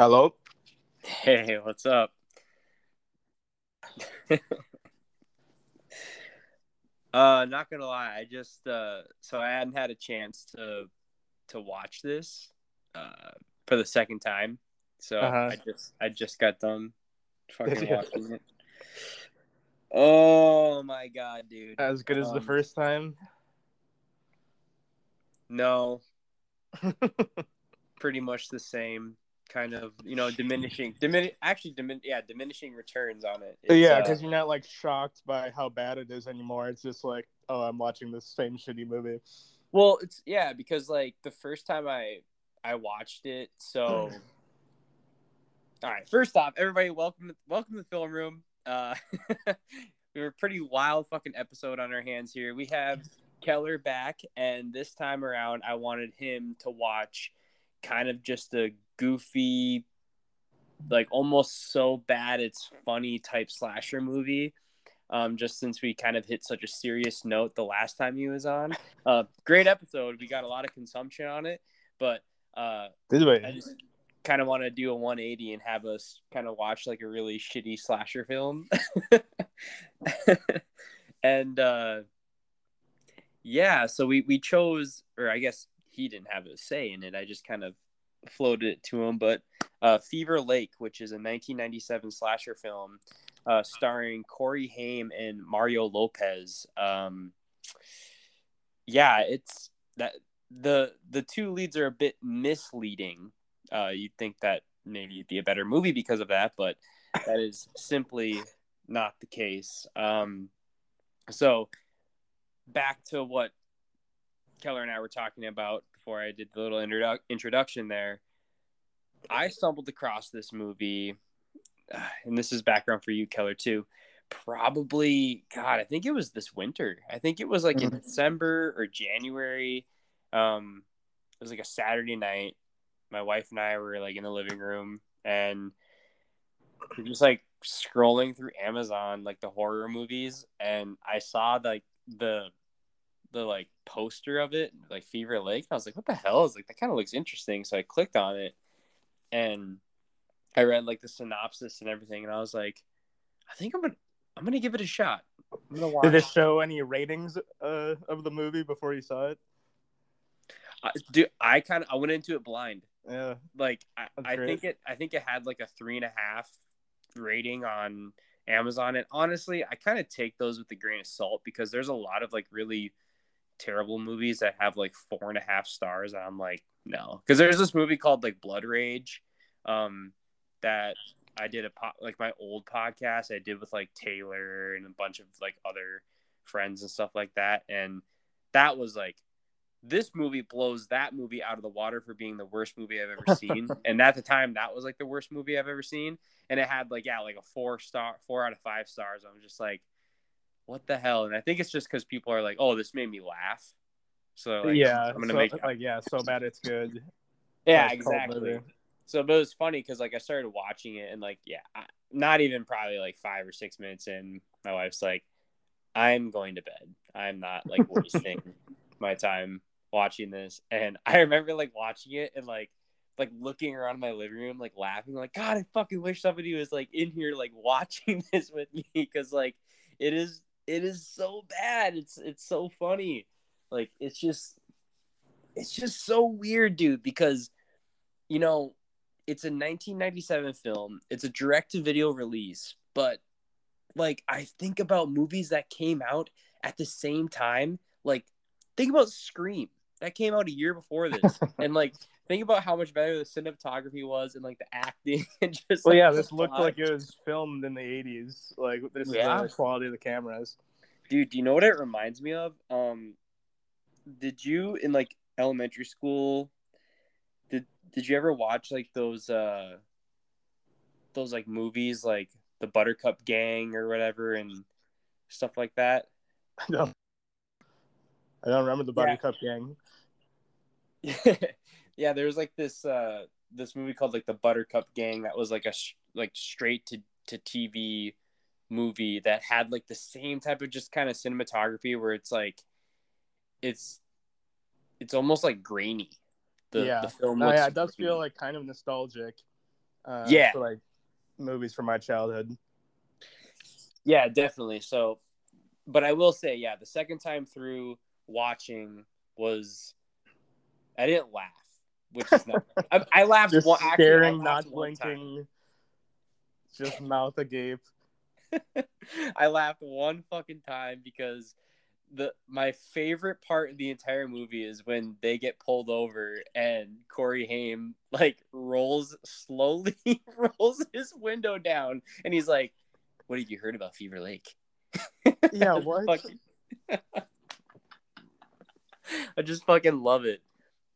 Hello. Hey, what's up? uh, not gonna lie, I just uh, so I hadn't had a chance to to watch this uh for the second time, so Uh-huh. I just I just got done fucking watching it. Oh my god, dude! As good as the Um, first time. No, pretty much the same kind of you know diminishing dimin actually dimin yeah diminishing returns on it. It's, yeah, uh, because you're not like shocked by how bad it is anymore. It's just like, oh, I'm watching this same shitty movie. Well, it's yeah, because like the first time I I watched it, so all right. First off, everybody, welcome welcome to the film room. Uh, we have a pretty wild fucking episode on our hands here. We have Keller back, and this time around, I wanted him to watch kind of just a goofy, like almost so bad it's funny type slasher movie. Um, just since we kind of hit such a serious note the last time he was on. Uh, great episode. We got a lot of consumption on it, but uh? I just kind of want to do a 180 and have us kind of watch like a really shitty slasher film. and uh, yeah, so we we chose, or I guess he didn't have a say in it. I just kind of floated it to him. But uh, Fever Lake, which is a 1997 slasher film uh, starring Corey Haim and Mario Lopez. Um, yeah, it's that the the two leads are a bit misleading. Uh, you'd think that maybe it'd be a better movie because of that, but that is simply not the case. Um, so back to what Keller and I were talking about before I did the little introdu- introduction there. I stumbled across this movie, and this is background for you, Keller, too. Probably, God, I think it was this winter. I think it was like in Mhm. December or January. Um, it was like a Saturday night. My wife and I were like in the living room, and we're just like scrolling through Amazon, like the horror movies, and I saw like the the like poster of it, like Fever Lake. I was like, what the hell? Is like, that kind of looks interesting. So I clicked on it and I read like the synopsis and everything, and I was like, I think I'm gonna I'm gonna give it a shot. I'm gonna watch. Did it show any ratings uh, of the movie before you saw it? I, dude, I kind of I went into it blind. Yeah. Like I, I think it I think it had like a three and a half rating on Amazon, and honestly, I kind of take those with a grain of salt because there's a lot of like really terrible movies that have like four and a half stars. And I'm like, no, because there's this movie called like Blood Rage, um, that I did a po- like my old podcast I did with like Taylor and a bunch of like other friends and stuff like that, and that was like this movie blows that movie out of the water for being the worst movie I've ever seen. and at the time, that was like the worst movie I've ever seen. And it had like yeah, like a four star, four out of five stars. I'm just like, what the hell? And I think it's just because people are like, oh, this made me laugh. So like, yeah. I'm gonna so, make like yeah, so bad it's good. yeah, cult exactly. So, but it was funny because like I started watching it and like yeah, I, not even probably like five or six minutes in, my wife's like, "I'm going to bed. I'm not like wasting my time watching this." And I remember like watching it and like like looking around my living room, like laughing, like God, I fucking wish somebody was like in here like watching this with me because like it is it is so bad. It's it's so funny. Like it's just it's just so weird, dude. Because you know it's a 1997 film. It's a direct to video release, but like I think about movies that came out at the same time. Like think about Scream. That came out a year before this. and like think about how much better the cinematography was and like the acting and just Well, like, yeah, this looked like it was filmed in the '80s. Like this Yeah. is the quality of the cameras. Dude, do you know what it reminds me of? Um did you in like elementary school did did you ever watch like those uh those like movies like the Buttercup Gang or whatever and stuff like that? I don't. I don't remember the Yeah. Buttercup Gang. yeah, there was like this uh this movie called like the Buttercup Gang that was like a sh- like straight to to TV movie that had like the same type of just kind of cinematography where it's like it's it's almost like grainy. The yeah, the film looks yeah, it does grainy. feel like kind of nostalgic. Uh, Yeah. for, like movies from my childhood. Yeah, definitely. So, but I will say, yeah, the second time through watching was I didn't laugh, which is not. I, I laughed Just one, actually, staring, laughed not blinking, just mouth agape. I laughed one fucking time because the my favorite part of the entire movie is when they get pulled over and Corey Haim like rolls slowly rolls his window down and he's like, "What have you heard about Fever Lake?" Yeah, what? fucking- I just fucking love it.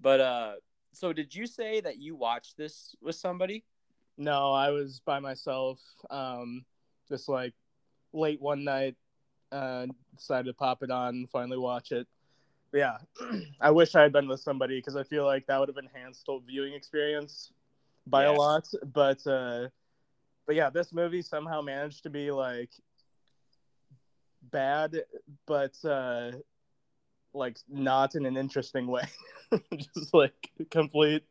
But uh, so did you say that you watched this with somebody? No, I was by myself. Um, just like late one night, uh, decided to pop it on and finally watch it. But yeah, I wish I had been with somebody because I feel like that would have enhanced the viewing experience by Yeah. a lot. But uh, but yeah, this movie somehow managed to be like bad, but uh, like not in an interesting way. Just like complete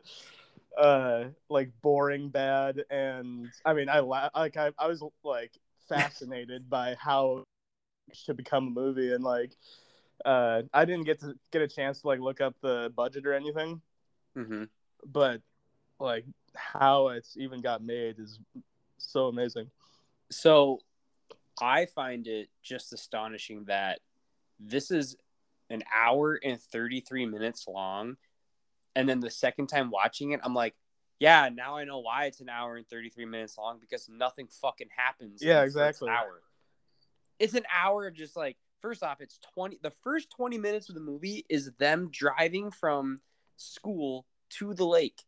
uh like boring bad and i mean i la- like I, I was like fascinated by how to become a movie and like uh i didn't get to get a chance to like look up the budget or anything Mm-hmm. but like how it's even got made is so amazing So I find it just astonishing that this is an hour and 33 minutes long. And then the second time watching it, I'm like, yeah, now I know why it's an hour and 33 minutes long because nothing fucking happens. Yeah, exactly. Hour. It's an hour of just like, first off, it's 20, the first 20 minutes of the movie is them driving from school to the lake.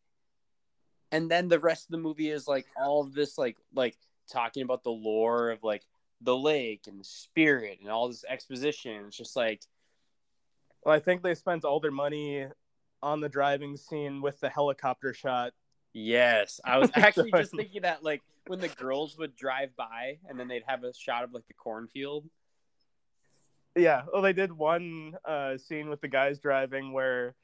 And then the rest of the movie is like all of this, like, like talking about the lore of like the lake and the spirit and all this exposition. It's just like, well i think they spent all their money on the driving scene with the helicopter shot yes. I was actually just thinking that like when the girls would drive by and then they'd have a shot of like the cornfield. Yeah, well, they did one uh, scene with the guys driving where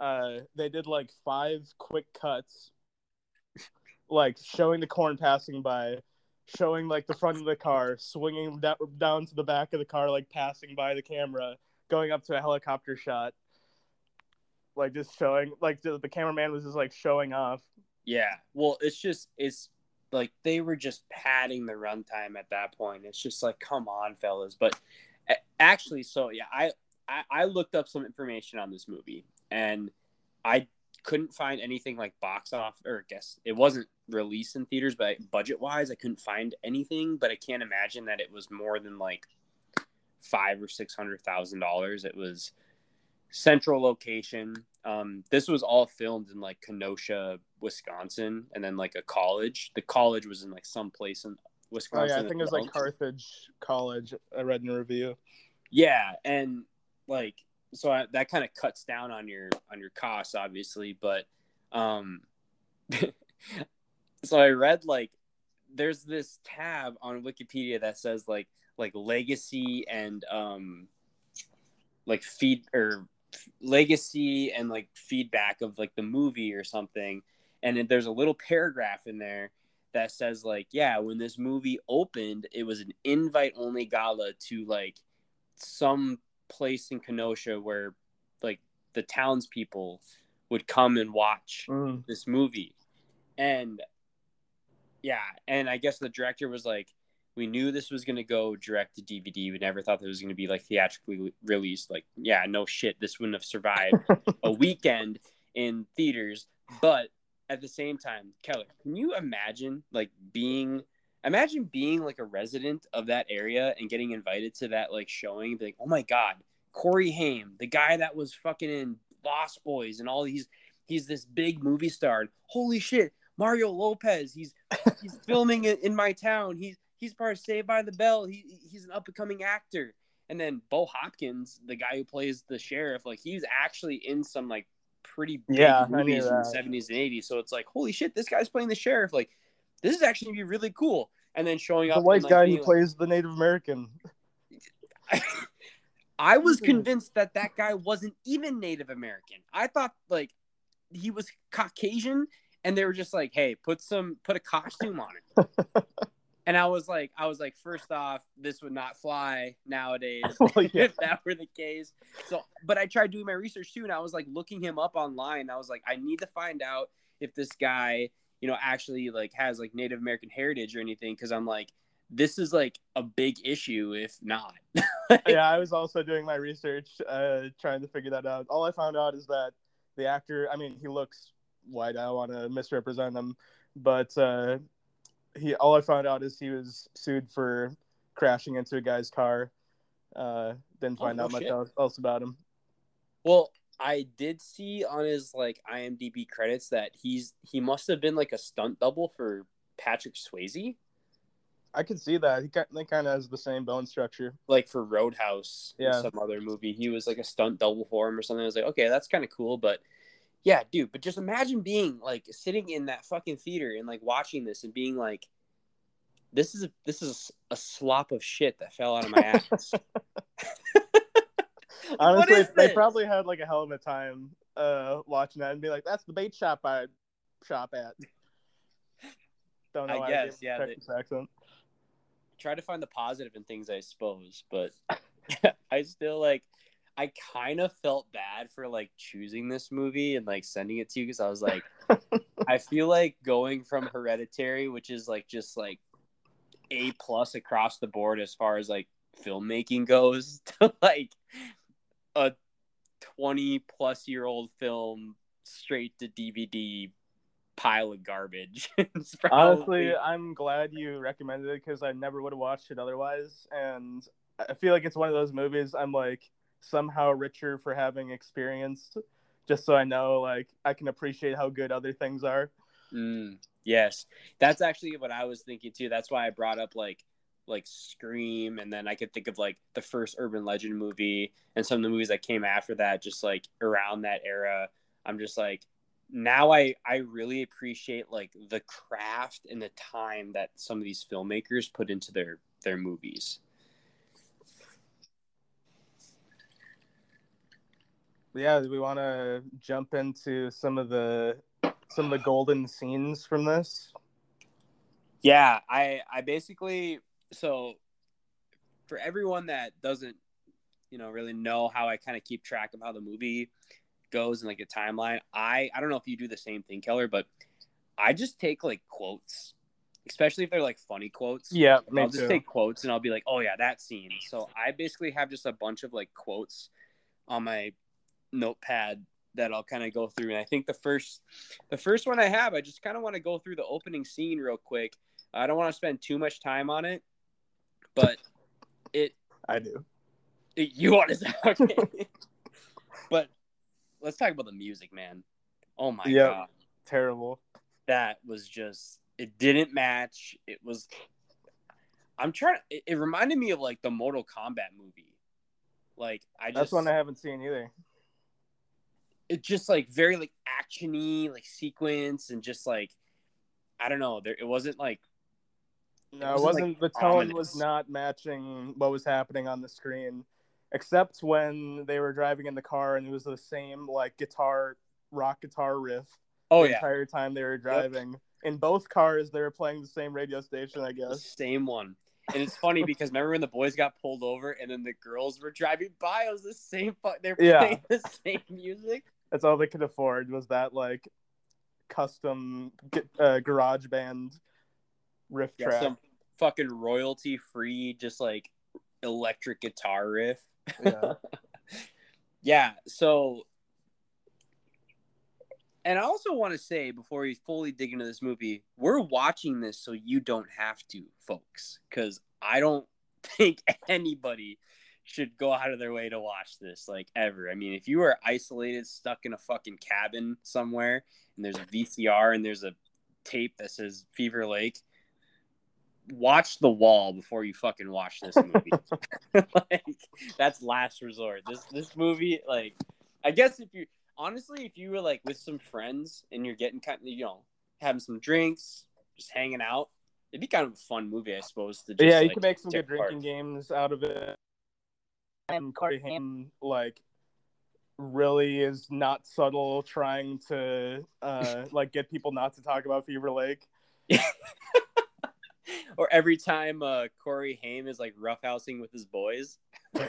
uh, they did like five quick cuts, like showing the corn passing by, showing like the front of the car, swinging da- down to the back of the car, like passing by the camera, going up to a helicopter shot, like just showing, like the, the cameraman was just like showing off. Yeah. Well, it's just it's like they were just padding the runtime at that point. It's just like, come on, fellas. But actually, so yeah, I, I I looked up some information on this movie and I couldn't find anything like box off or I guess it wasn't released in theaters, but budget wise, I couldn't find anything. But I can't imagine that it was more than like five or six hundred thousand dollars. It was central location. Um, this was all filmed in like Kenosha, Wisconsin, and then like a college. The college was in like some place in Wisconsin. Oh yeah, I think it was like Carthage College. I read in a review. Yeah, and like so I, that kind of cuts down on your on your costs, obviously. But um, so I read like there's this tab on Wikipedia that says like like legacy and um like feed or legacy and like feedback of like the movie or something and there's a little paragraph in there that says like yeah when this movie opened it was an invite only gala to like some place in kenosha where like the townspeople would come and watch Mm. this movie and yeah and i guess the director was like we knew this was going to go direct to dvd we never thought that it was going to be like theatrically released. Like yeah no shit this wouldn't have survived a weekend in theaters. But at the same time keller can you imagine like being imagine being like a resident of that area and getting invited to that like showing? Be like oh my god corey haim the guy that was fucking in lost boys and all these he's this big movie star and holy shit mario lopez he's he's filming in my town. He's he's part of saved by the bell he, he's an up and coming actor and then bo hopkins the guy who plays the sheriff like he's actually in some like pretty big Yeah, movies in the 70s and 80s so it's like holy shit this guy's playing the sheriff like this is actually gonna be really cool and then showing up The white and, like, guy who like- plays the Native American. I was Mhm. convinced that that guy wasn't even Native American. I thought like he was Caucasian and they were just like, "Hey, put some put a costume on it." and I was like, I was like, first off, this would not fly nowadays Well, yeah. if that were the case. So, but I tried doing my research too, and I was like looking him up online. I was like, I need to find out if this guy, you know, actually like has like Native American heritage or anything, because I'm like, this is like a big issue if not. yeah, I was also doing my research, uh, trying to figure that out. All I found out is that the actor, I mean, he looks white. I don't want to misrepresent him, but uh, he. All I found out is he was sued for crashing into a guy's car. Uh, didn't Oh, find no out much else, else about him. Well, I did see on his like IMDb credits that he's he must have been like a stunt double for Patrick Swayze, I could see that he kind, they kind of has the same bone structure. like for Roadhouse Yeah. some other movie. He was like a stunt double for him or something. I was like, okay, that's kind of cool, but yeah, dude. But just imagine being like sitting in that fucking theater and like watching this and being like, this is a, this is a slop of shit that fell out of my ass. Honestly, they this? probably had like a hell of a time uh, watching that and be like, "That's the bait shop I shop at." Don't know. I why guess, him yeah, they- accent. try to find the positive in things, I suppose, but I still like. I kind of felt bad for like choosing this movie and like sending it to you because I was like, I feel like going from Hereditary, which is like just like a plus across the board as far as like filmmaking goes, to like a twenty plus year old film straight to DVD pile of garbage. Honestly, I'm glad you recommended it because I never would have watched it otherwise. And I feel like it's one of those movies I'm like somehow richer for having experienced, just so I know like I can appreciate how good other things are. Mm, yes, that's actually what I was thinking too. That's why I brought up like like Scream, and then I could think of like the first Urban Legend movie and some of the movies that came after that, just like around that era. I'm just like now I I really appreciate like the craft and the time that some of these filmmakers put into their their movies. Yeah, do we want to jump into some of the some of the golden scenes from this? Yeah, I I basically so for everyone that doesn't you know really know how I kind of keep track of how the movie goes and like a timeline, I I don't know if you do the same thing, Keller, but I just take like quotes, especially if they're like funny quotes. Yeah, I'll just too. take quotes and I'll be like, oh yeah, that scene. So I basically have just a bunch of like quotes on my notepad that I'll kind of go through. And I think the first the first one I have, I just kind of want to go through the opening scene real quick. I don't want to spend too much time on it, but it, I do. it you want to okay. but let's talk about the music, man. Oh my Yep. god. Terrible. that was just it didn't match. It was I'm trying it, it reminded me of like the Mortal Kombat movie. Like I just That's one I haven't seen either. It just like very like actiony like sequence and just like I don't know, there it wasn't like No, it wasn't, wasn't. like, the tone ominous. was not matching what was happening on the screen, except when they were driving in the car and it was the same like guitar, rock guitar riff oh the yeah, entire time they were driving. In both cars, they were playing the same radio station, I guess. same one. And it's funny because remember when the boys got pulled over and then the girls were driving by, it was the same fu- they're Yeah. playing the same music. That's all they could afford was that like custom gu- uh, garage band riff Yeah, track. some fucking royalty free, just like electric guitar riff. Yeah. yeah. So, and I also want to say before we fully dig into this movie, we're watching this so you don't have to, folks, because I don't think anybody should go out of their way to watch this, like ever. I mean, if you are isolated, stuck in a fucking cabin somewhere, and there's a VCR and there's a tape that says Fever Lake, watch The Wall before you fucking watch this movie. like that's last resort. This this movie, like, I guess if you honestly, if you were like with some friends and you're getting kind of, you know, having some drinks, just hanging out, it'd be kind of a fun movie, I suppose. To just, yeah, you like, can make some good drinking games out of it. And Corey Haim, like, really is not subtle, trying to uh, like get people not to talk about Fever Lake. or every time uh, Corey Haim is like roughhousing with his boys.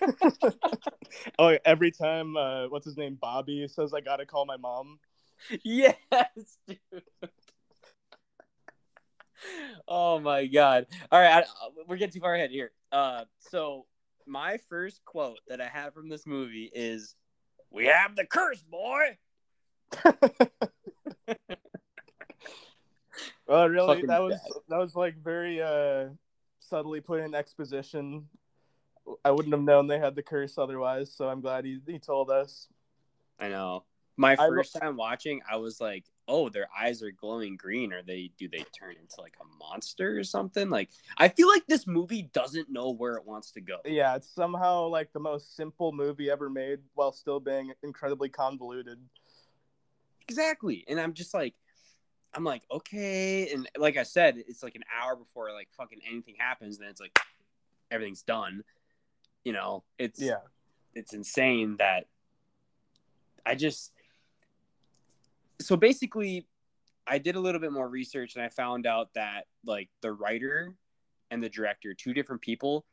oh, every time uh, what's his name, Bobby says I gotta call my mom. Yes, dude. oh my god! All right, I, we're getting too far ahead here. Uh, so my first quote that I have from this movie is, "We have the curse, boy." well, really, Fucking that was bad. that was like very uh, subtly put in exposition. I wouldn't have known they had the curse otherwise, so I'm glad he he told us. I know. My first time watching, I was like, "Oh, their eyes are glowing green. Or they do they turn into like a monster or something?" Like, I feel like this movie doesn't know where it wants to go. Yeah, it's somehow like the most simple movie ever made, while still being incredibly convoluted. Exactly, and I'm just like, I'm like, okay, and like I said, it's like an hour before like fucking anything happens. and Then it's like everything's done. You know, it's yeah, it's insane that I just so basically I did a little bit more research and I found out that like the writer and the director, two different people,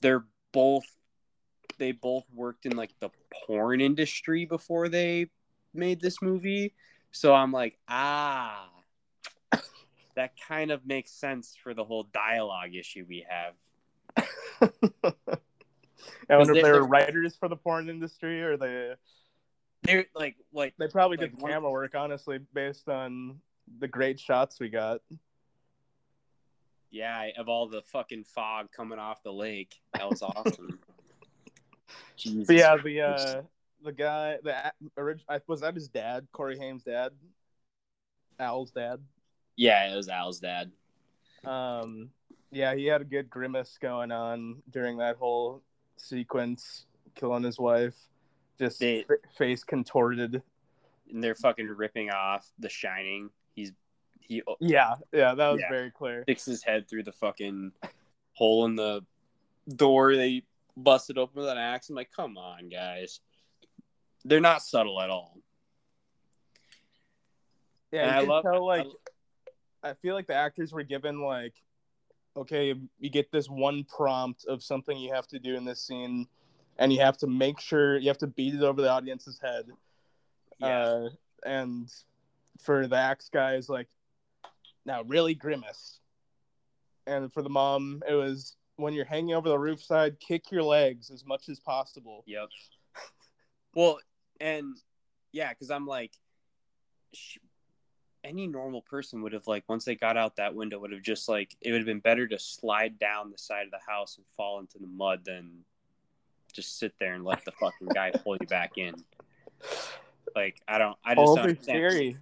they're both they both worked in like the porn industry before they made this movie. So I'm like, ah, that kind of makes sense for the whole dialogue issue we have. I wonder if they were writers for the porn industry or they they're like like they probably like did camera work honestly based on the great shots we got. Yeah, of all the fucking fog coming off the lake, that was awesome. but yeah, the uh, the guy, the original was that his dad, Corey Haim's dad, Al's dad. Yeah, it was Al's dad. Um, yeah, he had a good grimace going on during that whole sequence, killing his wife just they, face contorted. And they're fucking ripping off The Shining. He's he. Yeah, yeah, that was yeah, very clear. Sticks his head through the fucking hole in the door. They busted open with an axe. I'm like, come on, guys. They're not subtle at all. Yeah, I love. Tell, like, I, I feel like the actors were given like, okay, you get this one prompt of something you have to do in this scene and you have to make sure you have to beat it over the audience's head. Yeah. Uh, and for the axe guys, like, now really grimace. And for the mom, it was when you're hanging over the roof side, kick your legs as much as possible. Yep. well, and yeah, because I'm like, she, any normal person would have like once they got out that window would have just like it would have been better to slide down the side of the house and fall into the mud than just sit there and let the fucking guy pull you back in. Like I don't, I just don't. Scary.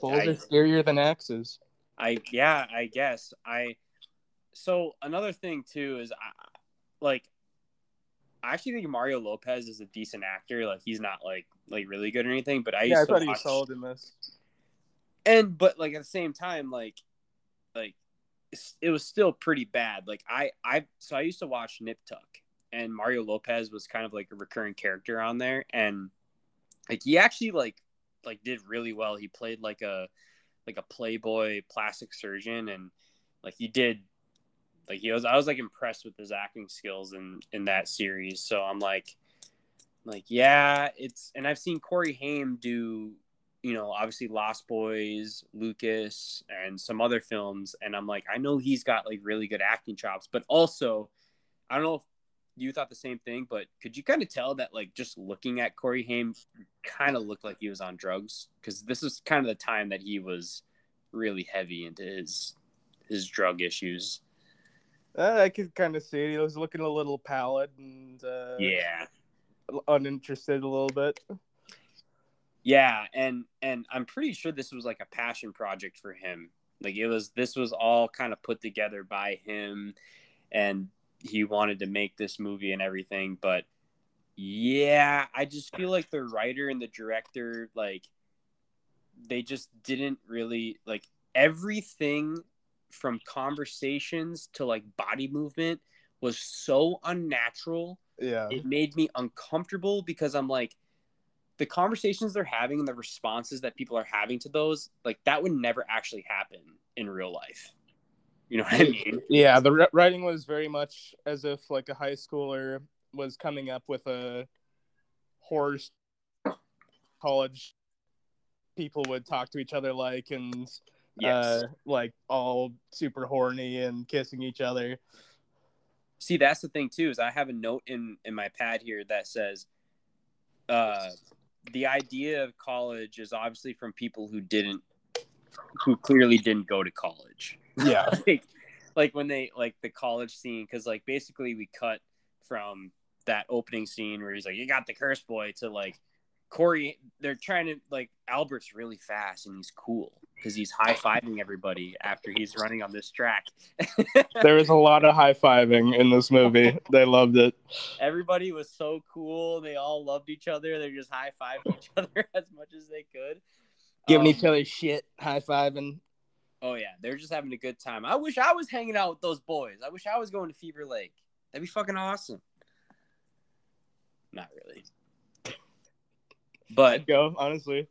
Balls are scarier than axes. I yeah, I guess I. So another thing too is I like. I actually think Mario Lopez is a decent actor. Like he's not like like really good or anything, but I yeah, I thought he was solid in this. And but like at the same time, like like it was still pretty bad. Like I I so I used to watch Nip Tuck and Mario Lopez was kind of like a recurring character on there, and like he actually like like did really well. He played like a like a playboy plastic surgeon, and like he did like he was I was like impressed with his acting skills in in that series. So I'm like like yeah, it's and I've seen Corey Haim do you know obviously Lost Boys, Lucas, and some other films, and I'm like I know he's got like really good acting chops, but also I don't know if you thought the same thing, but could you kind of tell that like just looking at Corey Haim kind of looked like he was on drugs because this is kind of the time that he was really heavy into his his drug issues. Uh, I could kind of see it. He was looking a little pallid and uh, yeah, uninterested a little bit. Yeah, and and I'm pretty sure this was like a passion project for him. Like it was this was all kind of put together by him and he wanted to make this movie and everything, but yeah, I just feel like the writer and the director like they just didn't really like everything from conversations to like body movement was so unnatural Yeah. it made me uncomfortable because I'm like, the conversations they're having and the responses that people are having to those, like that would never actually happen in real life. You know what I mean? Yeah, the writing was very much as if like a high schooler was coming up with a horror s- college people would talk to each other like and Yes. uh like all super horny and kissing each other. See, that's the thing too. Is I have a note in in my pad here that says, uh, the idea of college is obviously from people who didn't, who clearly didn't go to college. Yeah. like, like when they like the college scene, because like basically we cut from that opening scene where he's like, "You got the curse boy," to like Corey. They're trying to like Albert's really fast and he's cool because he's high fiving everybody after he's running on this track. there was a lot of high fiving in this movie. they loved it. Everybody was so cool. They all loved each other. They're just high fiving each other as much as they could. Giving Um, each other shit, high fiving. Oh yeah, they're just having a good time. I wish I was hanging out with those boys. I wish I was going to Fever Lake. That'd be fucking awesome. Not really. But I'd go, honestly.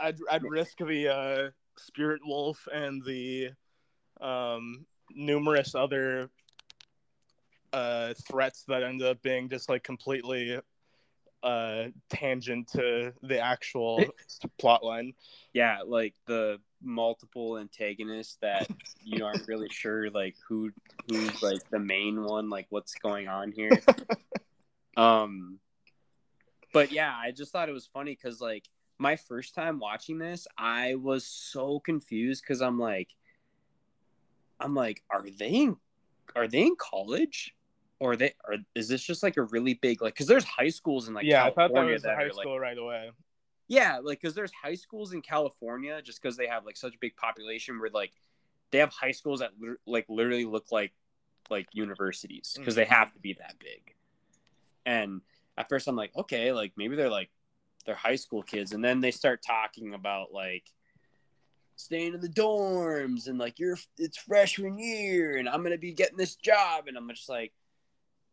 I'd I'd risk the uh, spirit wolf and the um, numerous other uh, threats that end up being just like completely uh, tangent to the actual plot line. yeah, like the multiple antagonists that you aren't really sure like who who's like the main one, like what's going on here. um but yeah, I just thought it was funny because like my first time watching this, I was so confused because I'm like I'm like, are they in are they in college? Or they or is this just like a really big like because there's high schools in like yeah, I thought that California was a high are, like, school right away. yeah, like because there's high schools in California, just because they have like such a big population, where like they have high schools that like literally look like like universities because they have to be that big. And at first, I'm like, okay, like maybe they're like they're high school kids, and then they start talking about like staying in the dorms and like you're it's freshman year, and I'm gonna be getting this job, and I'm just like,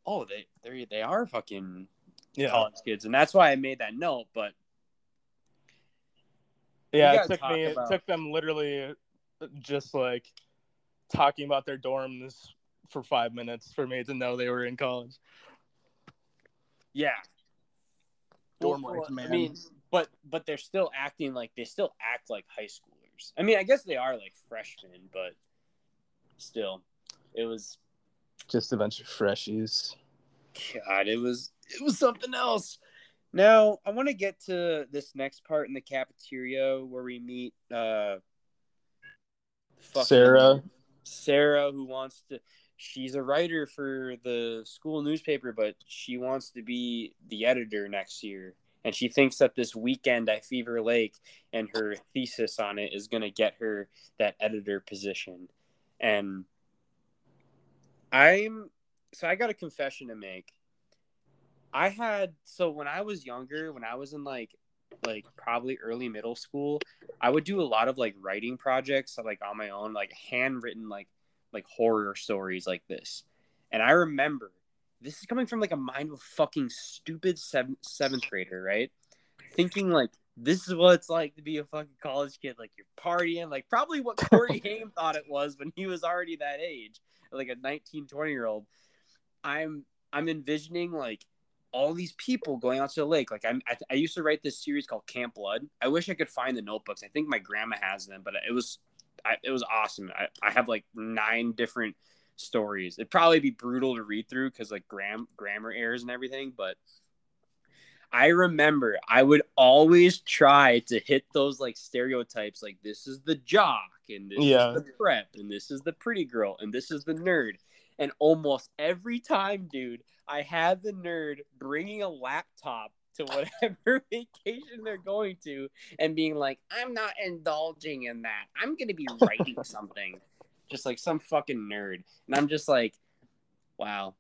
oh, they they they are fucking Yeah, college kids, and that's why I made that note, but. yeah. It took me. about- It took them literally uh, just like talking about their dorms for five minutes for me to know they were in college. Yeah. Dorm Well, life, I mean, but but they're still acting like they still act like high schoolers. I mean, I guess they are like freshmen, but still, it was Just a bunch of freshies. God. It was it was something else. Now I want to get to this next part in the cafeteria where we meet uh Sarah. Sarah, who wants to. She's a writer for the school newspaper, but she wants to be the editor next year. And she thinks that this weekend at Fever Lake and her thesis on it is going to get her that editor position. And I'm. So I got a confession to make. I had. So when I was younger, when I was in like like probably early middle school, I would do a lot of like writing projects like on my own, like handwritten like like horror stories like this. And I remember this is coming from like a mind of fucking stupid seventh seventh grader, right? Thinking like this is what it's like to be a fucking college kid, like you're partying, like probably what Corey Haim thought it was when he was already that age, like a 19, 20 year old. I'm I'm envisioning like all these people going out to the lake. Like I'm, I, I used to write this series called Camp Blood. I wish I could find the notebooks. I think my grandma has them, but it was, I, it was awesome. I, I have like nine different stories. It'd probably be brutal to read through because like gram grammar errors and everything. But I remember I would always try to hit those like stereotypes. Like this is the jock, and this Yeah. is the prep, and this is the pretty girl, and this is the nerd. And almost every time, dude, I had the nerd bringing a laptop to whatever vacation they're going to and being like, I'm not indulging in that. I'm going to be writing something. Just like some fucking nerd. And I'm just like, wow,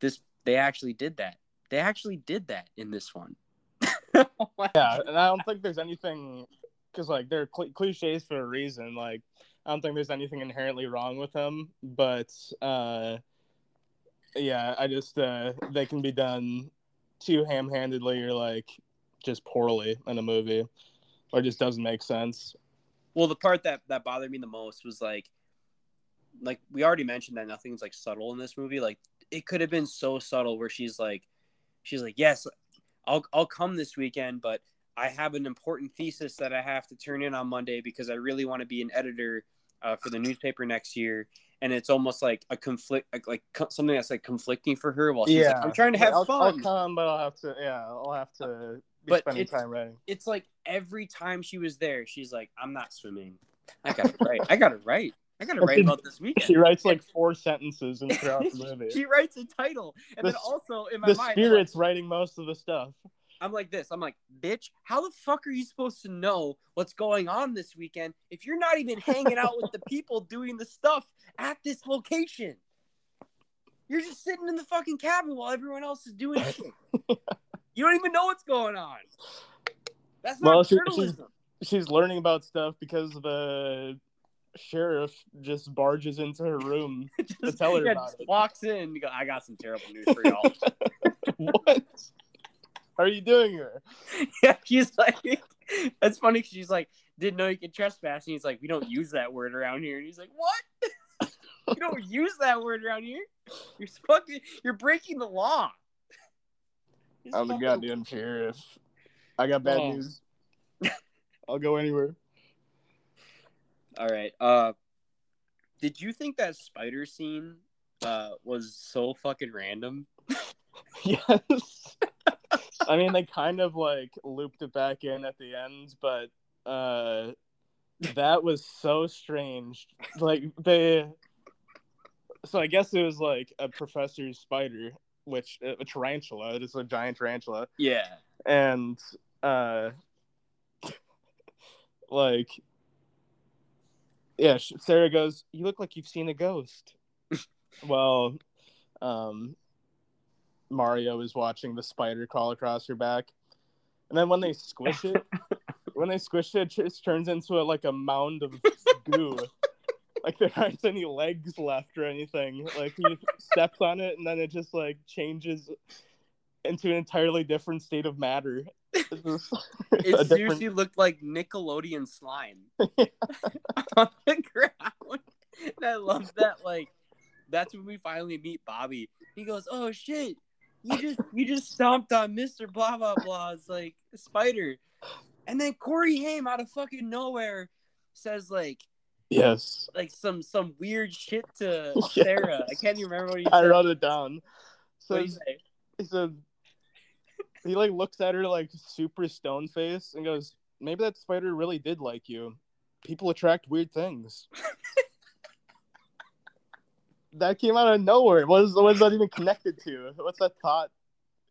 this, they actually did that. They actually did that in this one. Yeah, and I don't think there's anything because like they're cl- cliches for a reason. Like I don't think there's anything inherently wrong with them, but uh, yeah, I just uh they can be done too ham-handedly or like just poorly in a movie, or just doesn't make sense. Well, the part that that bothered me the most was like, like we already mentioned that nothing's like subtle in this movie. Like it could have been so subtle where she's like, she's like, yes, I'll I'll come this weekend, but I have an important thesis that I have to turn in on Monday because I really want to be an editor uh, for the newspaper next year. And it's almost like a conflict, like, like co- something that's like conflicting for her. While she's yeah, like, I'm trying to have I'll, fun. I'll come, but I'll have to. Yeah, I'll have to be But spending it's- time writing. it's like every time she was there, she's like, I'm not swimming. I got to write. I got to write. I got to write about this weekend. She writes like four sentences in throughout the movie. she writes a title, and The then also in my the mind, I'm like- spirit's writing most of the stuff. I'm like this. I'm like, bitch, how the fuck are you supposed to know what's going on this weekend if you're not even hanging out with the people doing the stuff at this location? You're just sitting in the fucking cabin while everyone else is doing shit. you don't even know what's going on. That's not Well, she- journalism. She's learning about stuff because of the sheriff just barges into her room. just, tell her yeah, about just it. walks in go, I got some terrible news for y'all. what are you doing here? yeah, she's like, that's funny 'cause she's like, didn't know you could trespass. And he's like, we don't use that word around here. And he's like, what? you don't use that word around here. You're fucking, you're breaking the law. I'm the goddamn sheriff. I got bad Oh. news. I'll go anywhere. All right. Uh, did you think that spider scene uh was so fucking random? Yes. I mean, they kind of like looped it back in at the end, but uh, that was so strange. Like they, so I guess it was like a professor's spider, which a tarantula. It is a giant tarantula, Yeah. and uh, like, yeah, Sarah goes, "You look like you've seen a ghost." well, um, Mario is watching the spider crawl across her back, and then when they squish it, when they squish it, it just turns into a, like a mound of goo. like there aren't any legs left or anything. Like he steps on it, and then it just like changes into an entirely different state of matter. Just mm-hmm. It different- seriously looked like Nickelodeon slime on the ground. And I love that. Like, that's when we finally meet Bobby. He goes, "Oh shit, you just you just stomped on Mister Blah Blah Blah's like spider," and then Corey Haim out of fucking nowhere says like Yes, like some some weird shit to Yeah. Sarah. I can't even remember what he said. I said. wrote it down. So he said he like looks at her like super stone face and goes, "Maybe that spider really did like you. People attract weird things." that came out of nowhere. What is what is that even connected to? What's that thought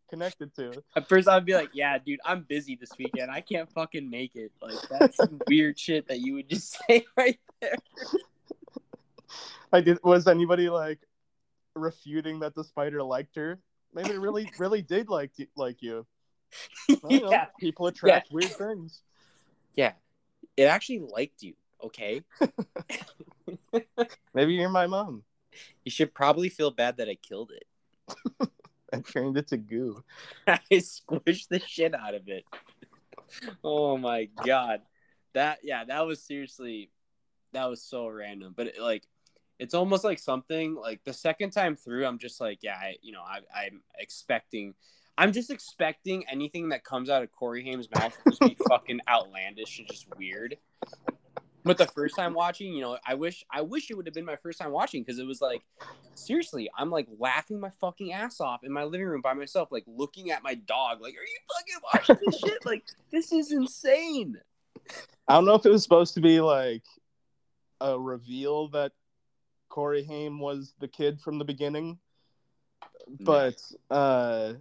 connected to? At first, I'd be like, "Yeah, dude, I'm busy this weekend. I can't fucking make it." Like that's some weird shit that you would just say right there. Like, did, was anybody like refuting that the spider liked her? Maybe it really, really did like like you. Don't know. yeah, People attract weird things. yeah. It actually liked you. Okay, Maybe you're my mom. you should probably feel bad that I killed it. I turned it to goo. I squished the shit out of it. Oh my god, that yeah, that was seriously, that was so random. But it, like, it's almost like something like the second time through, I'm just like, yeah, I, you know, I, I'm expecting. I'm just expecting anything that comes out of Corey Haim's mouth to just be fucking outlandish and just weird. But the first time watching, you know, I wish I wish it would have been my first time watching because it was like seriously, I'm like laughing my fucking ass off in my living room by myself, like looking at my dog, like, are you fucking watching this shit? Like, this is insane. I don't know if it was supposed to be like a reveal that Corey Haim was the kid from the beginning, but uh,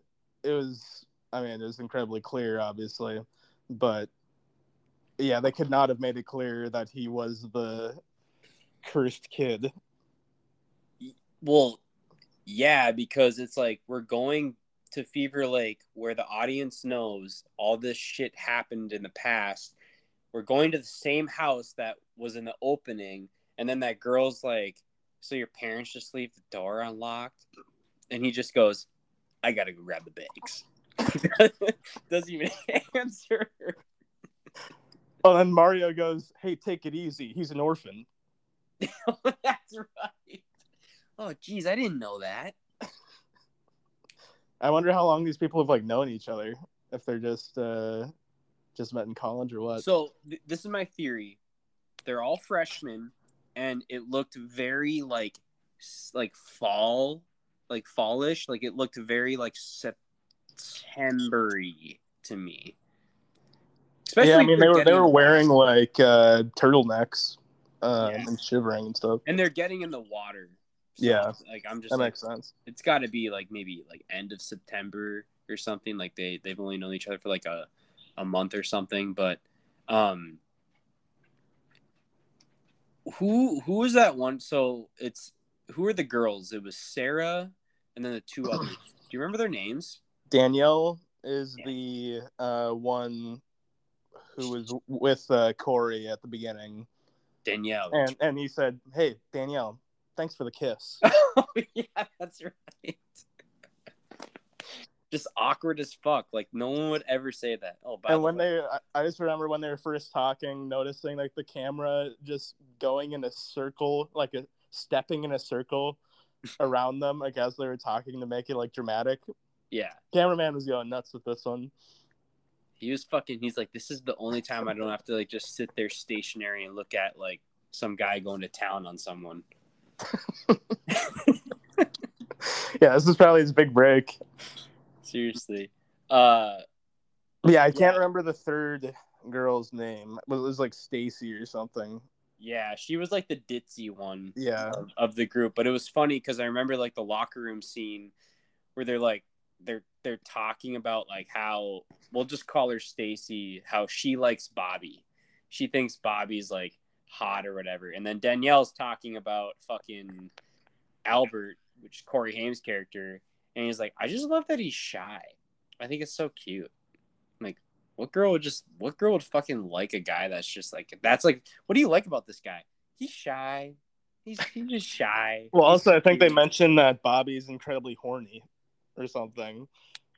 it was. I mean, it was incredibly clear, obviously, but yeah, they could not have made it clear that he was the cursed kid. Well, yeah, because it's like we're going to Fever Lake where the audience knows all this shit happened in the past. We're going to the same house that was in the opening, and then that girl's like, So your parents just leave the door unlocked? and he just goes, "I gotta go grab the bags." Doesn't even answer. Oh, then Mario goes, "Hey, take it easy. He's an orphan." That's right. Oh, geez, I didn't know that. I wonder how long these people have like known each other. If they're just uh just met in college or what. So th- this is my theory. They're all freshmen, and it looked very like like fall, like fallish. Like it looked very like Septembery to me. Especially yeah, I mean they were they were wearing like uh turtlenecks um, Yeah. and shivering and stuff. and they're getting in the water. So, Yeah. like I'm just That like, makes sense. it's got to be like maybe like end of September or something. Like they they've only known each other for like a a month or something. But um, who who was that one? So it's who are the girls? It was Sarah and then the two others. Do you remember their names? Danielle is the uh one who was with uh, Corey at the beginning, Danielle. and and he said, "Hey, Danielle, thanks for the kiss." oh yeah, that's right. Just awkward as fuck. Like no one would ever say that. Oh, by and the when way. they, I- I just remember when they were first talking, noticing like the camera just going in a circle, like a stepping in a circle around them, like as they were talking to make it like dramatic. yeah, Cameraman was going nuts with this one. he was fucking. He's like, this is the only time I don't have to like just sit there stationary and look at like some guy going to town on someone. Yeah, this is probably his big break. Seriously. Uh, Yeah, I can't Yeah. remember the third girl's name. It was like Stacy or something. yeah, she was like the ditzy one. Yeah. of, of the group. But it was funny because I remember like the locker room scene where they're like they're they're talking about like how we'll just call her Stacy, how she likes Bobby. She thinks Bobby's like hot or whatever. And then Danielle's talking about fucking Albert, which is Corey Haim's character, and he's like, I just love that he's shy. I think it's so cute. Like, what girl would just what girl would fucking like a guy that's just like that's like what do you like about this guy? He's shy. He's he's just shy. Well, He's also, I think they mentioned that Bobby's incredibly horny or something.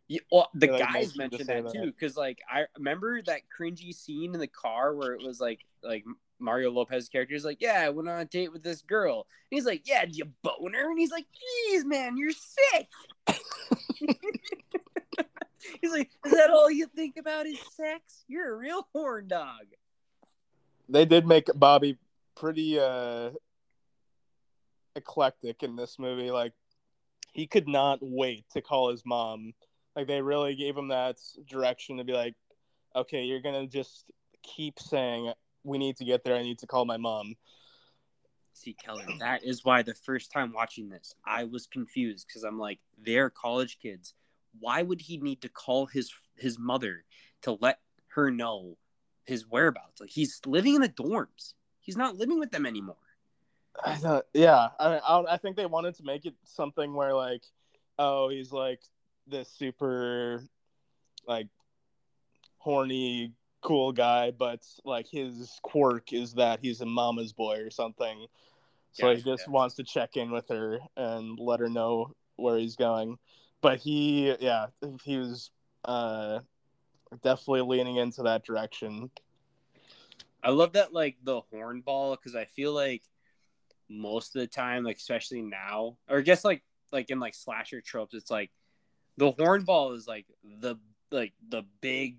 Yeah, well, the like, guys mentioned to that that. too, because like I remember that cringy scene in the car where it was like like Mario Lopez's character is like, "Yeah, I went on a date with this girl," and he's like, "Yeah, did you bone her?" And he's like, "Jeez, man, you're sick." he's like, "Is that all you think about is sex? You're a real horn dog." They did make Bobby pretty uh eclectic in this movie. Like, he could not wait to call his mom. Like, they really gave him that direction to be like, okay, you're going to just keep saying, we need to get there. I need to call my mom. See, Keller, that is why the first time watching this, I was confused because I'm like, they're college kids. Why would he need to call his his mother to let her know his whereabouts? Like he's living in the dorms. He's not living with them anymore. I thought, yeah, I, I, I think they wanted to make it something where like, oh, he's like this super, like, horny, cool guy, but like his quirk is that he's a mama's boy or something. So he just wants to check in with her and let her know where he's going. But he, yeah, he was uh, definitely leaning into that direction. I love that like the hornball because I feel like most of the time, like especially now, or I guess like like in like slasher tropes, it's like the hornball is like the like the big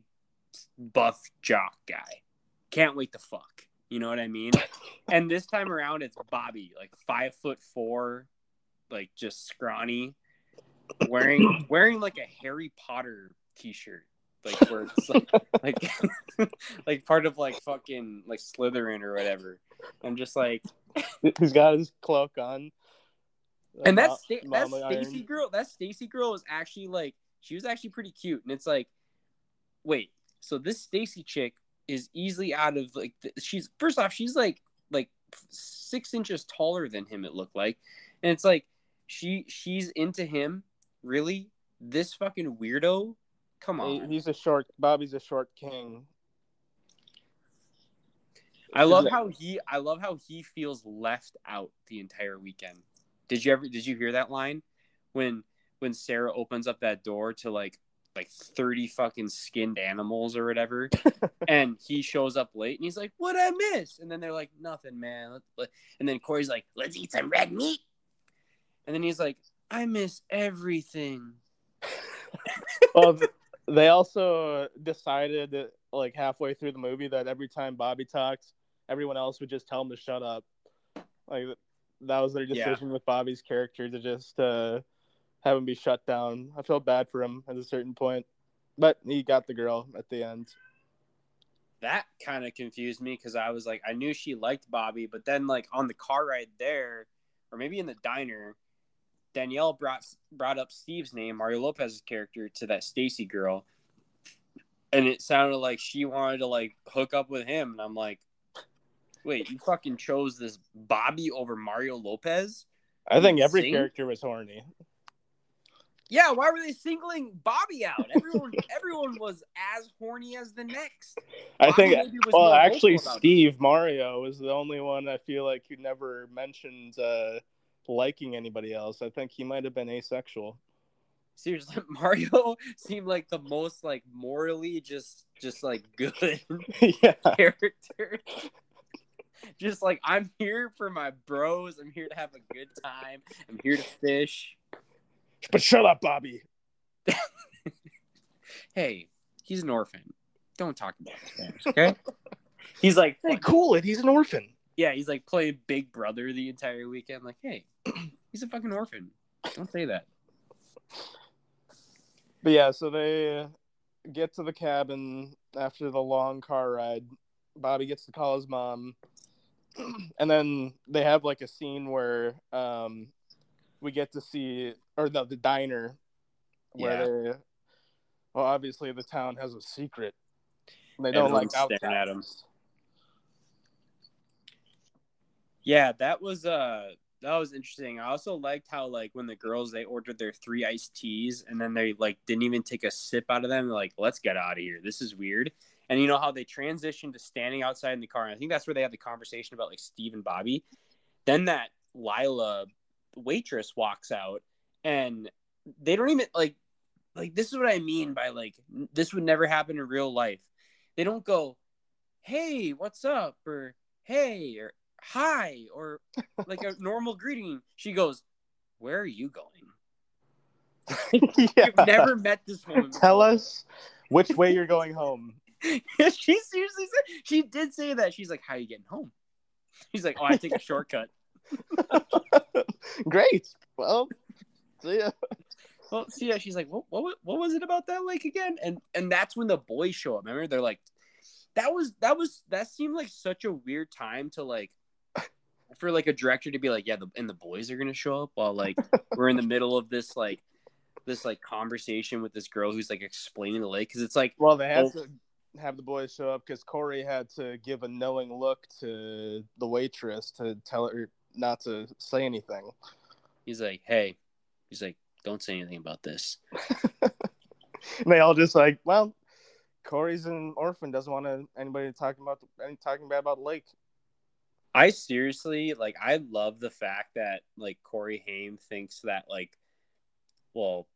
buff jock guy. Can't wait to fuck. You know what I mean? and this time around, it's Bobby, like five foot four, like just scrawny, wearing wearing like a Harry Potter t-shirt, like where it's like like like part of like fucking like Slytherin or whatever. I'm just like, He's got his cloak on. and Uh, that sta- that. Stacy girl, that Stacy girl was actually like, she was actually pretty cute, and it's like, wait, so this Stacy chick is easily out of like, the, she's first off, she's like like six inches taller than him. It looked like, and it's like she she's into him. Really, this fucking weirdo. Come He- on. He's a short. Bobby's a short king. I love how he I love how he feels left out the entire weekend. Did you ever did you hear that line when when Sarah opens up that door to like like 30 fucking skinned animals or whatever. And he shows up late and he's like what i miss? And then they're like nothing man. And then corey's like let's eat some red meat. And then he's like i miss everything. Well they also decided like halfway through the movie that every time bobby talks everyone else would just tell him to shut up. Like that was their decision yeah. with bobby's character to just uh have him be shut down. I felt bad for him at a certain point, but he got the girl at the end. That kind of confused me because I was like, I knew she liked Bobby, but then like on the car ride there, or maybe in the diner, Danielle brought brought up Steve's name, Mario Lopez's character, to that Stacy girl, and it sounded like she wanted to like hook up with him, and I'm like, wait, you fucking chose this Bobby over Mario Lopez? I think every Sing? character was horny. Yeah, why were they singling Bobby out? Everyone, everyone was as horny as the next. Bobby I think. Well, actually, Steve it. Mario was the only one I feel like who never mentioned uh, liking anybody else. I think he might have been asexual. Seriously, Mario seemed like the most like morally just just like good character. just like I'm here for my bros. I'm here to have a good time. I'm here to fish. But shut up, Bobby. hey, he's an orphan. Don't talk about his okay? he's like, hey, cool it. He's an orphan. Yeah, he's like playing Big Brother the entire weekend. Like, hey, he's a fucking orphan. Don't say that. But yeah, so they get to the cabin after the long car ride. Bobby gets to call his mom, and then they have like a scene where um, we get to see or the the diner where yeah. they well obviously the town has a secret. They don't Everyone's like staring at them. Yeah, that was uh that was interesting. I also liked how like when the girls they ordered their three iced teas and then they like didn't even take a sip out of them. They're like, let's get out of here. This is weird. And you know how they transitioned to standing outside in the car. And I think that's where they had the conversation about like Steve and Bobby. Then that Lila waitress walks out and they don't even like like this is what I mean by like this would never happen in real life. They don't go, "Hey, what's up?" or "Hey," or "Hi," or like a normal greeting. She goes, "Where are you going?" yeah. I've never met this woman. Tell before. us which way you're going home. she seriously said she did say that. She's like, "How are you getting home?" He's like, "Oh, I take a shortcut." Great. Well, see ya. Well, see ya. She's like, what, what, what was it about that lake again? And and that's when the boys show up. Remember, they're like, that was that was that seemed like such a weird time to like for like a director to be like, yeah, the, and the boys are gonna show up while like we're in the middle of this like this like conversation with this girl who's like explaining the lake because it's like, well, they have oh, to have the boys show up because Corey had to give a knowing look to the waitress to tell her not to say anything. He's like, "Hey," he's like, "Don't say anything about this." and they all just like, "Well, Corey's an orphan. Doesn't want to, anybody talking about any talking bad about Lake." I seriously like. I love the fact that like Corey Haim thinks that like, well,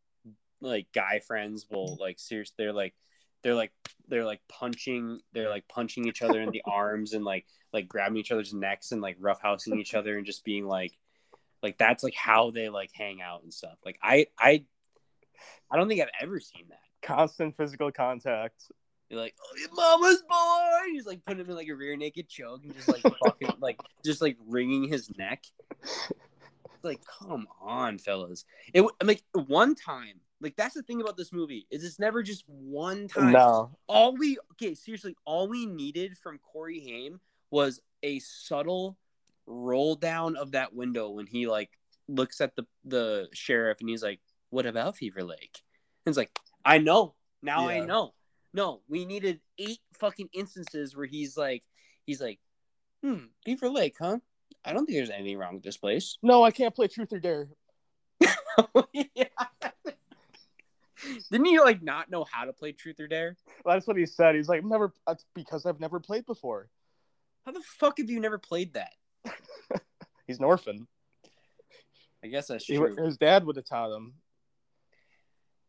like guy friends will like seriously. They're like, they're like, they're like punching. They're like punching each other in the arms and like like grabbing each other's necks and like roughhousing each other and just being like like that's like how they like hang out and stuff. Like I I I don't think I've ever seen that. Constant physical contact. You're like, oh, your mama's boy. He's like putting him in like a rear naked choke and just like fucking like just like wringing his neck. like, come on, fellas. It like one time. Like that's the thing about this movie is it's never just one time. No. All we okay, seriously, all we needed from Corey Haim was a subtle roll down of that window when he like looks at the the sheriff and he's like, "What about Fever Lake?" And it's like, "I know now. Yeah. I know." No, we needed eight fucking instances where he's like, he's like, "Hmm, Fever Lake, huh? I don't think there's anything wrong with this place." No, I can't play Truth or Dare. yeah. Didn't he like not know how to play Truth or Dare? Well, that's what he said. He's like, "Never." That's because I've never played before. How the fuck have you never played that? He's an orphan. I guess that's true. He, his dad would have taught him.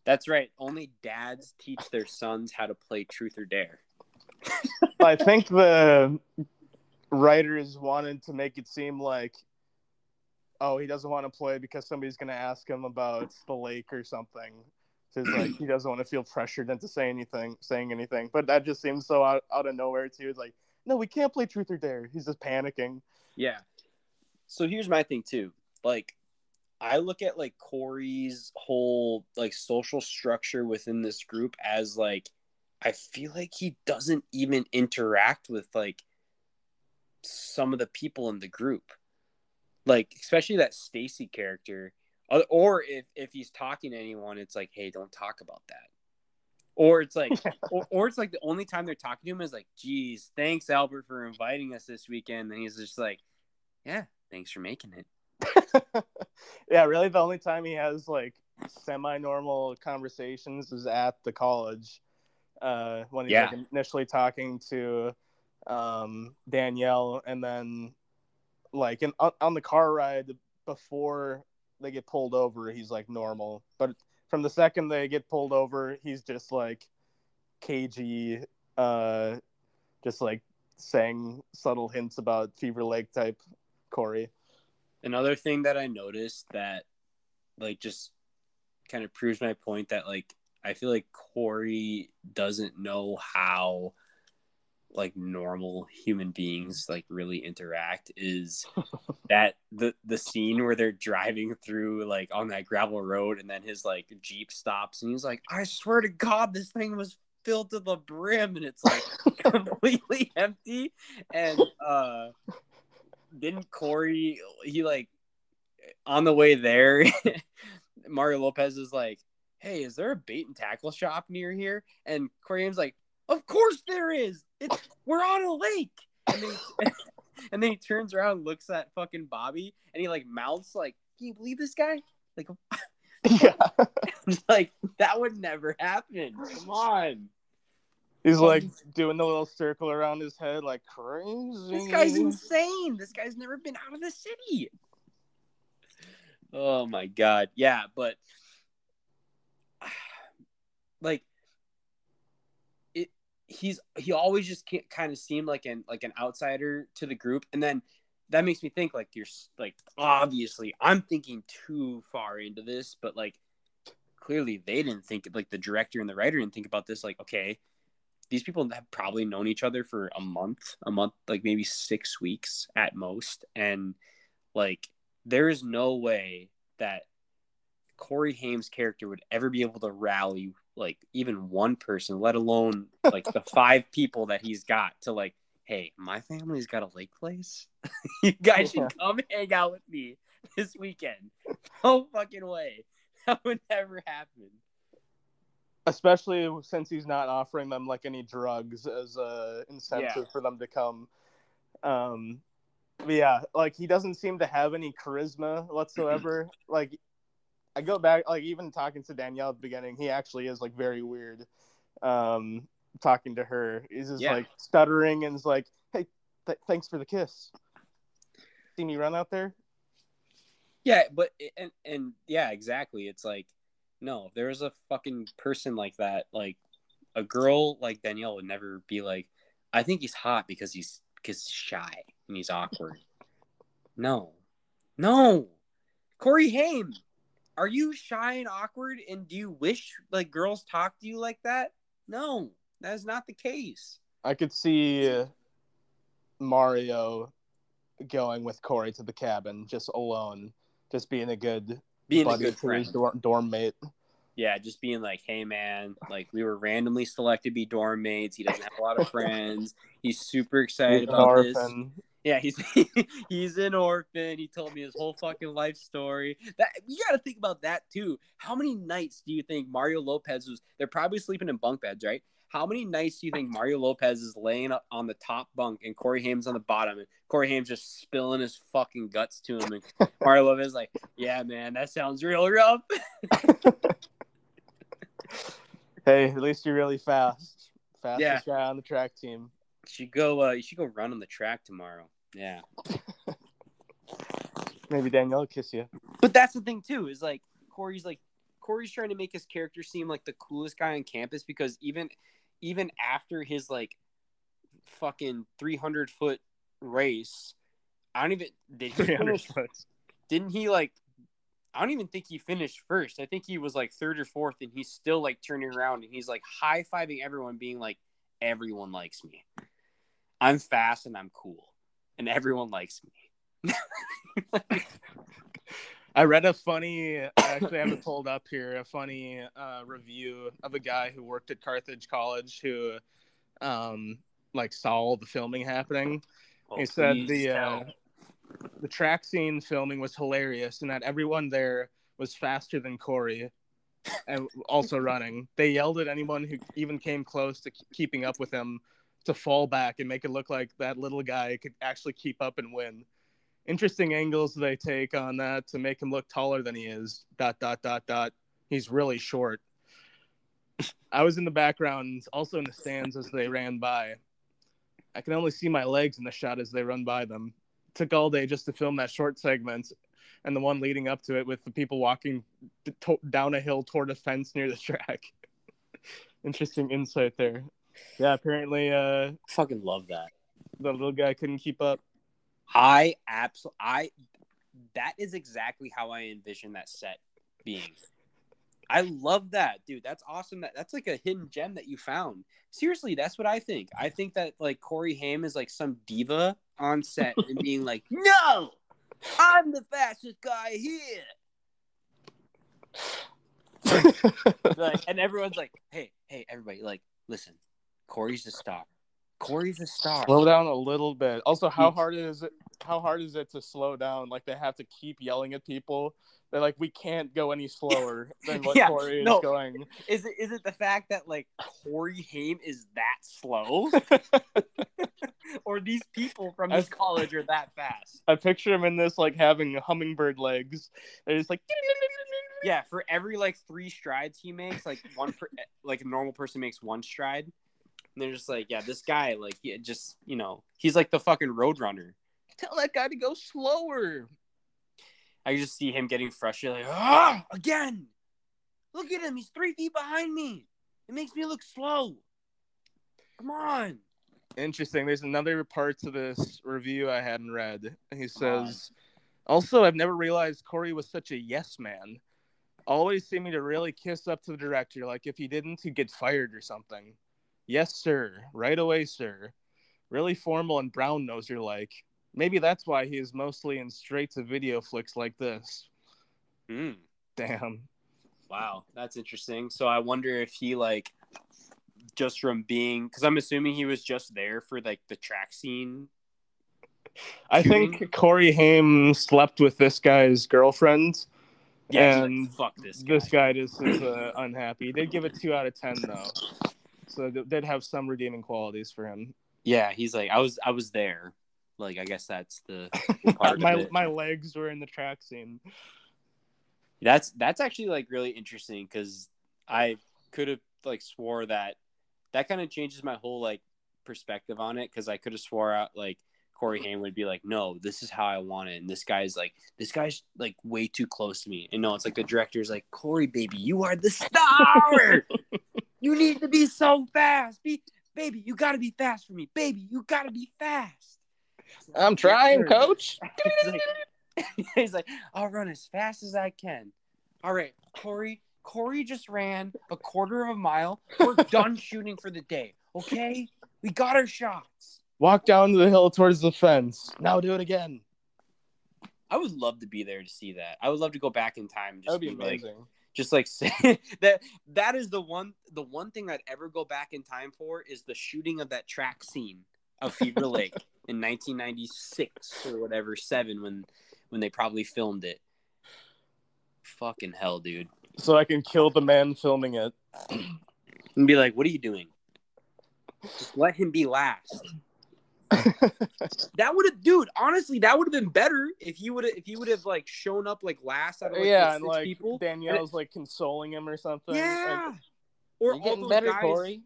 That's right. Only dads teach their sons how to play truth or dare. I think the writers wanted to make it seem like, oh, he doesn't want to play because somebody's going to ask him about the lake or something. It's like he doesn't want to feel pressured into saying anything, saying anything. But that just seems so out, out of nowhere too. It's like, no, we can't play truth or dare. He's just panicking. Yeah. So here's my thing too. Like, I look at like Corey's whole like social structure within this group as like I feel like he doesn't even interact with like some of the people in the group. Like especially that Stacy character. Or if if he's talking to anyone, it's like, hey, don't talk about that. Or it's like, or, or it's like the only time they're talking to him is like, geez, thanks Albert for inviting us this weekend. And he's just like, yeah, thanks for making it. yeah, really, the only time he has like semi-normal conversations is at the college uh, when he's Yeah. like, initially talking to um, Danielle, and then like in, on, on the car ride before they get pulled over, he's like normal. But from the second they get pulled over, he's just like cagey, uh, just like saying subtle hints about Fever Lake type Corey. Another thing that I noticed that like just kind of proves my point that like I feel like Corey doesn't know how like normal human beings like really interact is that the the scene where they're driving through like on that gravel road and then his like jeep stops and he's like I swear to god this thing was filled to the brim and it's like completely empty. And uh didn't Corey he like on the way there Mario Lopez is like hey is there a bait and tackle shop near here? And Corey Haim's like of course there is it's we're on a lake and then, and then he turns around looks at fucking Bobby and he like mouths like can you believe this guy like yeah. like that would never happen come on He's like doing the little circle around his head, like crazy. This guy's insane. This guy's never been out of the city. Oh my god. Yeah, but like he's he always just kind of seemed like an like an outsider to the group and then that makes me think like you're like obviously I'm thinking too far into this, but like clearly they didn't think like the director and the writer didn't think about this like okay, these people have probably known each other for a month, a month, like maybe six weeks at most. And like, there is no way that Corey Haim's character would ever be able to rally like even one person, let alone like the five people that he's got to like, hey, my family's got a lake place. you guys should come hang out with me this weekend. No fucking way. That would never happen. Especially since he's not offering them like any drugs as a incentive Yeah. for them to come. Um, yeah, like he doesn't seem to have any charisma whatsoever. like, I go back, like even talking to Danielle at the beginning, he actually is like very weird. Um, talking to her, he's just Yeah. like stuttering and is like, "Hey, th- thanks for the kiss." See me run out there? Yeah, but and and yeah, exactly. It's like no, if there was a fucking person like that, like a girl like Danielle would never be like, I think he's hot because he's because he's shy and he's awkward. No, no, Corey Haim, are you shy and awkward? And do you wish like girls talk to you like that? No, that is not the case. I could see Mario going with Corey to the cabin just alone, just being a good Being a good friend. dorm, dorm mate. Yeah, just being like, hey man, like we were randomly selected to be dorm mates. He doesn't have a lot of friends. He's super excited He's about this. Yeah, he's he's an orphan. He told me his whole fucking life story. That you got to think about that too. How many nights do you think Mario Lopez was? They're probably sleeping in bunk beds, right? How many nights do you think Mario Lopez is laying up on the top bunk and Corey Haim's on the bottom, and Corey Haim's just spilling his fucking guts to him, and Mario Lopez is like, "Yeah, man, that sounds real rough." Hey, at least you're really fast. Fastest Yeah. guy on the track team. You should go. Uh, you should go run on the track tomorrow. Yeah. Maybe Danielle will kiss you. But that's the thing too, is like Corey's like Corey's trying to make his character seem like the coolest guy on campus because even even after his like fucking 300 foot race, I don't even did he finish, didn't he like I don't even think he finished first. I think he was like third or fourth, and he's still like turning around and he's like high fiving everyone, being like, "Everyone likes me. I'm fast and I'm cool, and everyone likes me." I read a funny, I actually have it pulled up here, a funny uh, review of a guy who worked at Carthage College who, um, like saw all the filming happening. Oh, he said the uh, the track scene filming was hilarious, and that everyone there was faster than Corey, and also running. They yelled at anyone who even came close to keeping up with him to fall back and make it look like that little guy could actually keep up and win. Interesting angles they take on that to make him look taller than he is. Dot dot dot dot. He's really short. I was in the background, also in the stands as they ran by. I can only see my legs in the shot as they run by them. took all day just to film that short segment and the one leading up to it with the people walking to- down a hill toward a fence near the track. Interesting insight there. Yeah, apparently uh, fucking love that. the little guy couldn't keep up. I absolutely I that is exactly how I envision that set being. I love that, dude. That's awesome. That that's like a hidden gem that you found. Seriously, that's what I think. I think that like Corey Haim is like some diva on set and being like, "No, I'm the fastest guy here." Like, and everyone's like, "Hey, hey, everybody, like, listen, Corey's a star. Corey's a star." slow down a little bit. Also, how hard is it? How hard is it to slow down? Like they have to keep yelling at people. They're like, we can't go any slower than what Yeah, Corey no. is going. Is it is it the fact that like Corey Haim is that slow, or these people from this college are that fast? I picture him in this like having hummingbird legs. They're just like, Yeah, for every like three strides he makes, like one per, like a normal person makes one stride, and they're just like, yeah, this guy like he just you know he's like the fucking road runner. tell that guy to go slower. I just see him getting frustrated, like ah again. Look at him, he's three feet behind me. It makes me look slow. Come on. Interesting. There's another part to this review I hadn't read. He says, also, I've never realized Corey was such a yes man. Always seeming to really kiss up to the director, like if he didn't, he'd get fired or something. Yes, sir. Right away, sir. Really formal and brown noser like. Maybe that's why he is mostly in straight to video flicks like this. Hmm. Damn. Wow, that's interesting. So I wonder if he like just from being because I'm assuming he was just there for like the track scene. I Shooting? think Corey Haim slept with this guy's girlfriend. Yeah, And like, fuck this guy. This guy just is uh, unhappy. He did give it two out of ten though, so it did have some redeeming qualities for him. Yeah, he's like I was I was there. Like I guess that's the part my my legs were in the track scene. That's that's actually like really interesting because I could have like swore that that kind of changes my whole like perspective on it because I could have swore out like Corey Haim would be like, no, this is how I want it, and this guy's like, this guy's like way too close to me, and no, it's like the director's like, Corey, baby, you are the star. you need to be so fast, be baby, you gotta be fast for me, baby, you gotta be fast. I'm trying, Yes, coach. he's, like, he's like, I'll run as fast as I can. All right, Corey. Corey just ran a quarter of a mile. We're done shooting for the day. Okay, we got our shots. Walk down the hill towards the fence. Now do it again. I would love to be there to see that. I would love to go back in time. and That would be like, amazing. Just like say that. That is the one. The one thing I'd ever go back in time for is the shooting of that track scene of Fever Lake in 1996 or whatever seven when when they probably filmed it. Fucking hell, dude. So I can kill the man filming it. and be like, "What are you doing?" Just let him be last. That would have, dude. Honestly, that would have been better if you would have, if you would have like shown up like last out of like, yeah, and six like people. Danielle's like consoling him or something. yeah, Like, or all getting those better, guys, Corey.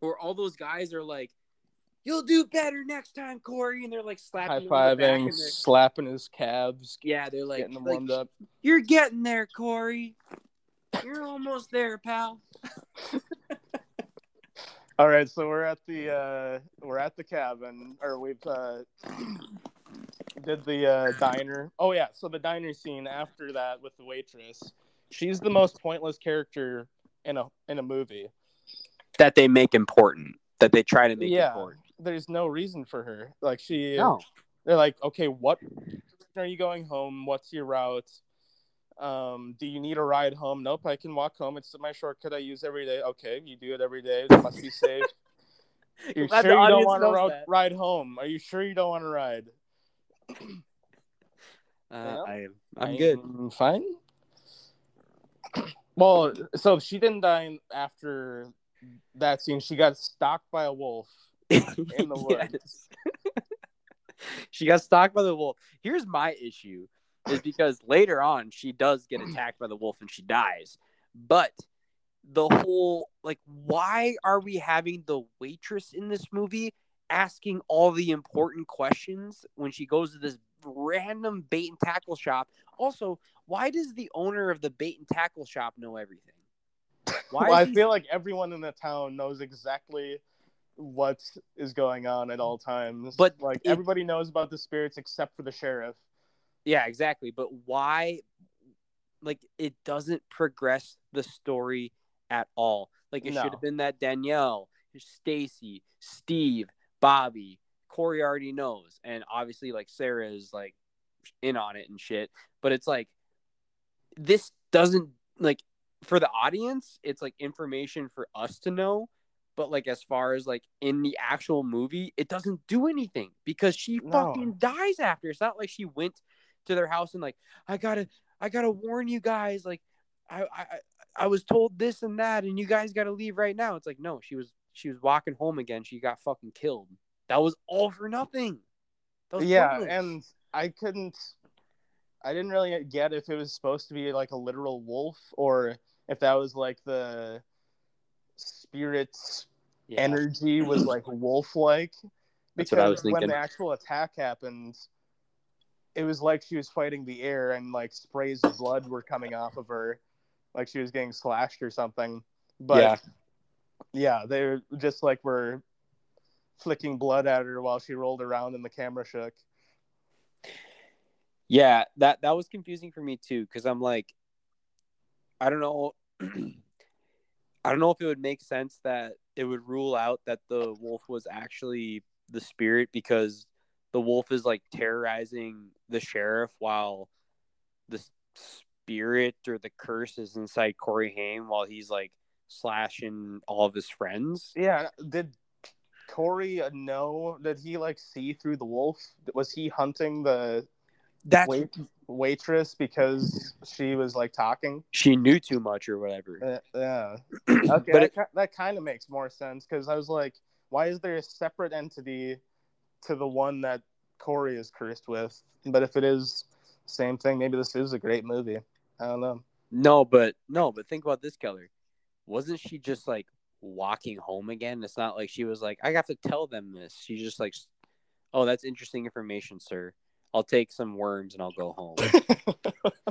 or all those guys are like, "You'll do better next time, Corey," and they're like slapping High him on the back fiving, slapping his calves, Yeah, they're like, getting them like, warmed up. "You're getting there, Corey." You're almost there, pal. All right, so we're at the uh, we're at the cabin, or we've uh, did the uh, diner. Oh yeah, so the diner scene after that with the waitress. She's the most pointless character in a in a movie. That they make important. That they try to make Yeah. important. There's no reason for her. Like she, No. they're like, okay, what are you going home? What's your route? Um, do you need a ride home? Nope, I can walk home. It's my shortcut I use every day. Okay, you do it every day. It must be safe. You're Glad sure you don't want to ro- ride home? Are you sure you don't want to ride? Uh, Yeah. I am. I'm good. I'm fine. Well, so she didn't die after that scene. She got stalked by a wolf. in the woods. She got stalked by the wolf. Here's my issue is because later on she does get attacked by the wolf and she dies. But the whole like why are we having the waitress in this movie asking all the important questions when she goes to this random bait and tackle shop? Also, why does the owner of the bait and tackle shop know everything? Why well, I he- feel like everyone in the town knows exactly what is going on at all times. But like it- everybody knows about the spirits except for the sheriff. Yeah, exactly. But why? Like, it doesn't progress the story at all. Like, it No. should have been that Danielle, Stacy, Steve, Bobby, Corey already knows, and obviously, like Sarah is like in on it and shit. But it's like this doesn't like for the audience. It's like information for us to know. But like as far as like in the actual movie, it doesn't do anything because she No. fucking dies after. It's not like she went to their house and like I gotta I gotta warn you guys like I I I was told this and that and you guys gotta leave right now. It's like no, she was she was walking home again. She got fucking killed. That was all for nothing. That was Yeah, pointless. and I couldn't. I didn't really get if it was supposed to be like a literal wolf or if that was like the spirit's Yeah. energy was like wolf-like. That's what I was when thinking. the actual attack happened, it was like she was fighting the air and like sprays of blood were coming off of her, like she was getting slashed or something. But Yeah. yeah, they were just like were flicking blood at her while she rolled around and the camera shook. Yeah, that that was confusing for me too because I'm like, I don't know, I don't know if it would make sense that it would rule out that the wolf was actually the spirit because the wolf is like terrorizing the sheriff while the spirit or the curse is inside Corey Haim while he's like slashing all of his friends. Yeah, did Corey know? Did he like see through the wolf? Was he hunting the That's wait- waitress because she was like talking? she knew too much or whatever. Uh, yeah. Okay, But that, it- that kind of makes more sense because I was like, why is there a separate entity to the one that Corey is cursed with? But if it is same thing, maybe this is a great movie. I don't know. No, but no, but think about this, Keller. Wasn't she just like walking home again? It's not like she was like, I have to tell them this. She's just like, oh, that's interesting information, sir. I'll take some worms and I'll go home.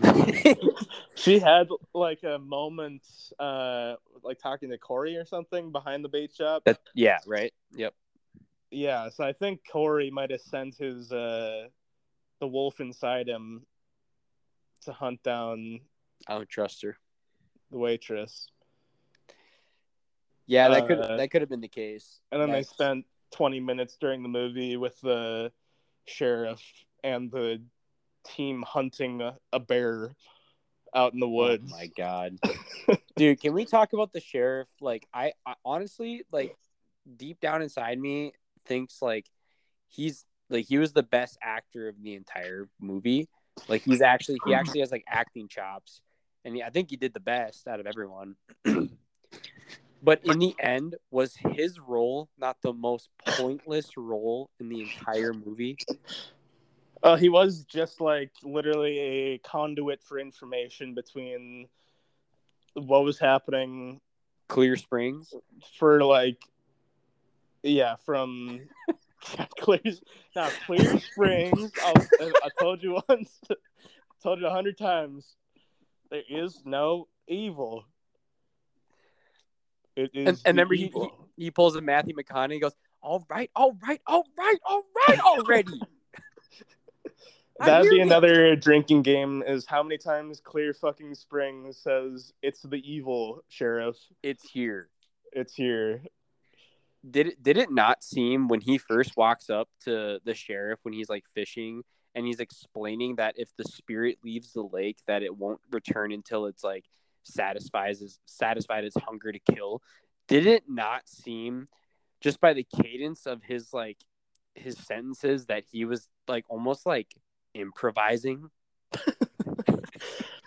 she had like a moment, uh, like talking to Corey or something behind the bait shop. that, yeah, right. Yep. Yeah, so I think Corey might have sent his uh, the wolf inside him to hunt down I don't trust her. the waitress. Yeah, that could Uh, that could have been the case. And then they That's- spent 20 minutes during the movie with the sheriff and the team hunting a, a bear out in the woods. Oh my god, dude! Can we talk about the sheriff? Like, I, I honestly like deep down inside me thinks like he's like he was the best actor of the entire movie. Like he's actually he actually has like acting chops, and he, I think he did the best out of everyone. but in the end, was his role not the most pointless role in the entire movie? Uh, he was just like literally a conduit for information between what was happening Clear Springs. for like, yeah, from Clear, now Clear Springs. I'll, I told you once, told you a hundred times. There is no evil. It is And, and remember, he, he he pulls a Matthew McConaughey. He goes, "All right, all right, all right, all right, already." I That'd be another drinking game. Is how many times Clear fucking Springs says it's the evil sheriff. It's here. It's here. Did it did it not seem when he first walks up to the sheriff when he's like fishing and he's explaining that if the spirit leaves the lake that it won't return until it's like satisfies his satisfied its hunger to kill. Did it not seem just by the cadence of his like his sentences that he was like almost like improvising?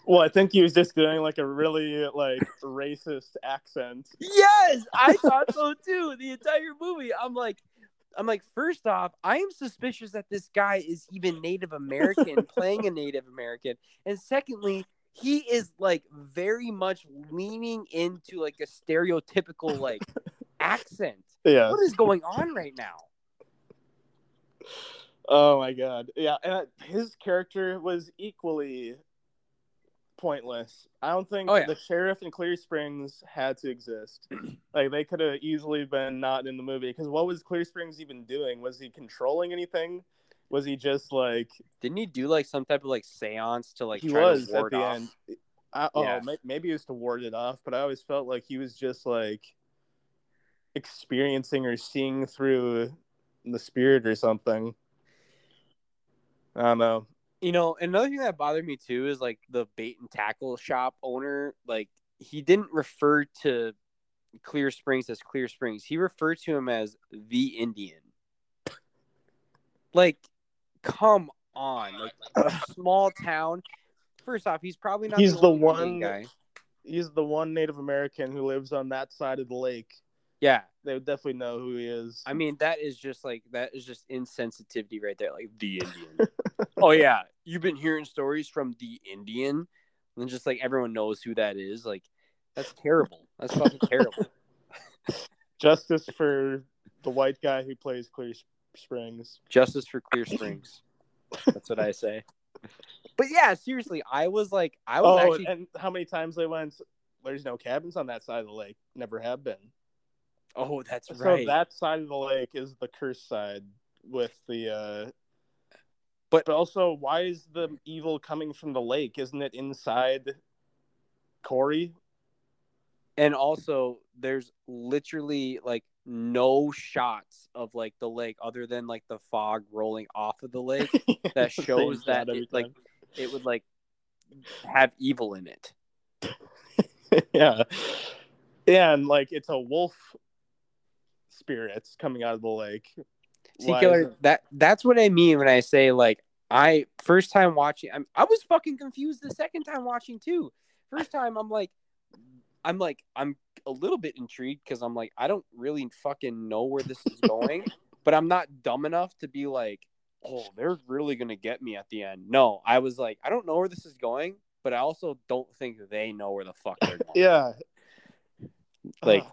Well, I think he was just doing like a really like racist accent. Yes, I thought so too. The entire movie, I'm like, I'm like, first off, I am suspicious that this guy is even Native American, playing a Native American, and secondly, he is like very much leaning into like a stereotypical like accent. Yeah. What is going on right now? Oh my god. Yeah, and uh, his character was equally pointless. I don't think Oh, yeah. the sheriff in Clear Springs had to exist. like they could have easily been not in the movie because what was Clear Springs even doing? Was he controlling anything? Was he just like Didn't he do like some type of like seance to like he try was to at the off? end? I, oh, Yeah. may- maybe it was to ward it off, but I always felt like he was just like experiencing or seeing through the spirit or something. I don't know. You know, another thing that bothered me too is like the bait and tackle shop owner. Like he didn't refer to Clear Springs as Clear Springs. He referred to him as the Indian. Like, come on! Like a small town. First off, he's probably not. He's the only one- guy. He's the one Native American who lives on that side of the lake. Yeah, They would definitely know who he is. I mean that is just like that is just insensitivity right there. Like the Indian. oh yeah, you've been hearing stories from the Indian, and just like everyone knows who that is. Like that's terrible. That's fucking terrible. Justice for the white guy who plays Clear Springs. Justice for Clear Springs. That's what I say. But yeah, seriously, I was like, I was Oh, actually. and how many times they went? There's no cabins on that side of the lake. Never have been. Oh, that's So right. that side of the lake is the cursed side with the. uh But- but also, why is the evil coming from the lake? Isn't it inside Corey? and also, there's literally like no shots of like the lake other than like the fog rolling off of the lake. That shows that it, like. It would like have evil in it. yeah, yeah, and like it's a wolf spirits coming out of the lake. See, Keller, that that's what I mean when I say like I first time watching. I'm, I was fucking confused the second time watching too. First time, I'm like, I'm like, I'm a little bit intrigued because I'm like, I don't really fucking know where this is going, but I'm not dumb enough to be like, oh, they're really gonna get me at the end. No, I was like, I don't know where this is going, but I also don't think they know where the fuck they're going. Yeah, Like.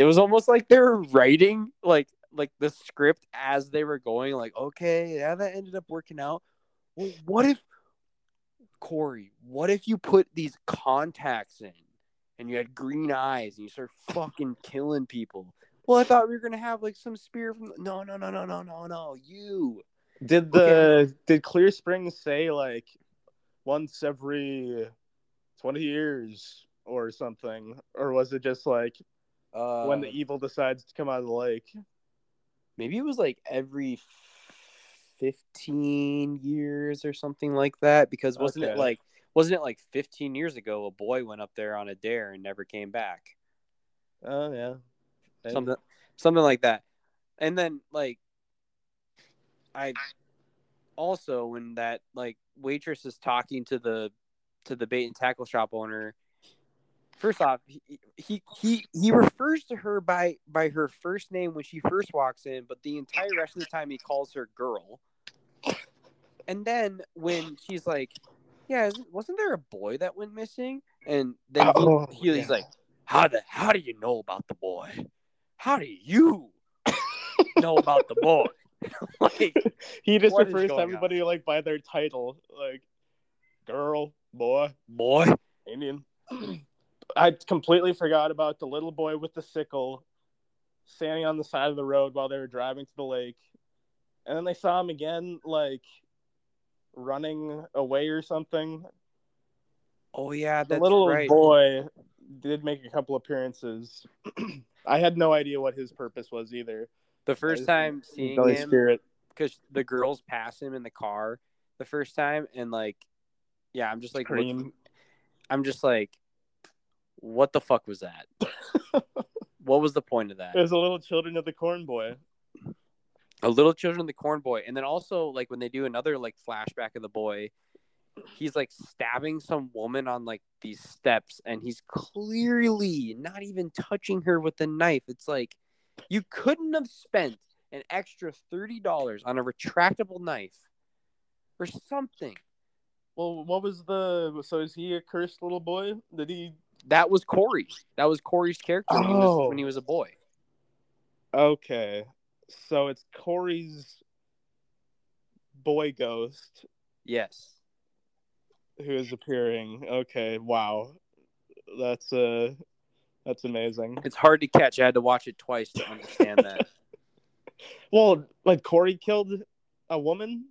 It was almost like they were writing like like the script as they were going like okay yeah that ended up working out. Well what if corey what if you put these contacts in and you had green eyes and you start fucking killing people? Well i thought we were gonna have like some spear from no no no no no no no you. Did the did Clear Springs say like once every twenty years or something, or was it just like uh when the evil decides to come out of the lake? maybe it was like every 15 years or something like that because wasn't it like wasn't it like 15 years ago a boy went up there on a dare and never came back Oh yeah, Maybe. something something like that and then like i also when that like waitress is talking to the to the bait and tackle shop owner first off he he he, he refers to her by by her first name when she first walks in but the entire rest of the time he calls her girl and then when she's like yeah wasn't there a boy that went missing and then he, Oh, he- he's yeah. like how the how do you know about the boy how do you know about the boy like he just refers to going on? everybody like by their title, like girl, boy, boy Indian. I completely forgot about the little boy with the sickle standing on the side of the road while they were driving to the lake. And then they saw him again, like running away or something. Oh yeah, The little right. boy did make a couple appearances. I had no idea what his purpose was either. The first time seeing Holy him, Spirit. because the girls pass him in the car the first time, and like, yeah, I'm just like, looking- I'm just like, what the fuck was that? what was the point of that? There's a little children of the corn boy. a little children of the corn boy and then also like when they do another like flashback of the boy he's like stabbing some woman on like these steps and he's clearly not even touching her with the knife it's like you couldn't have spent an extra $30 on a retractable knife or something Well, what was the? So is he a cursed little boy? Did he? That was corey that was corey's character when, he Oh. was, when he was a boy Okay, so it's Corey's boy ghost yes who is appearing. Okay, wow, that's uh, that's amazing. it's hard to catch i had to watch it twice to understand that Well, like Corey killed a woman.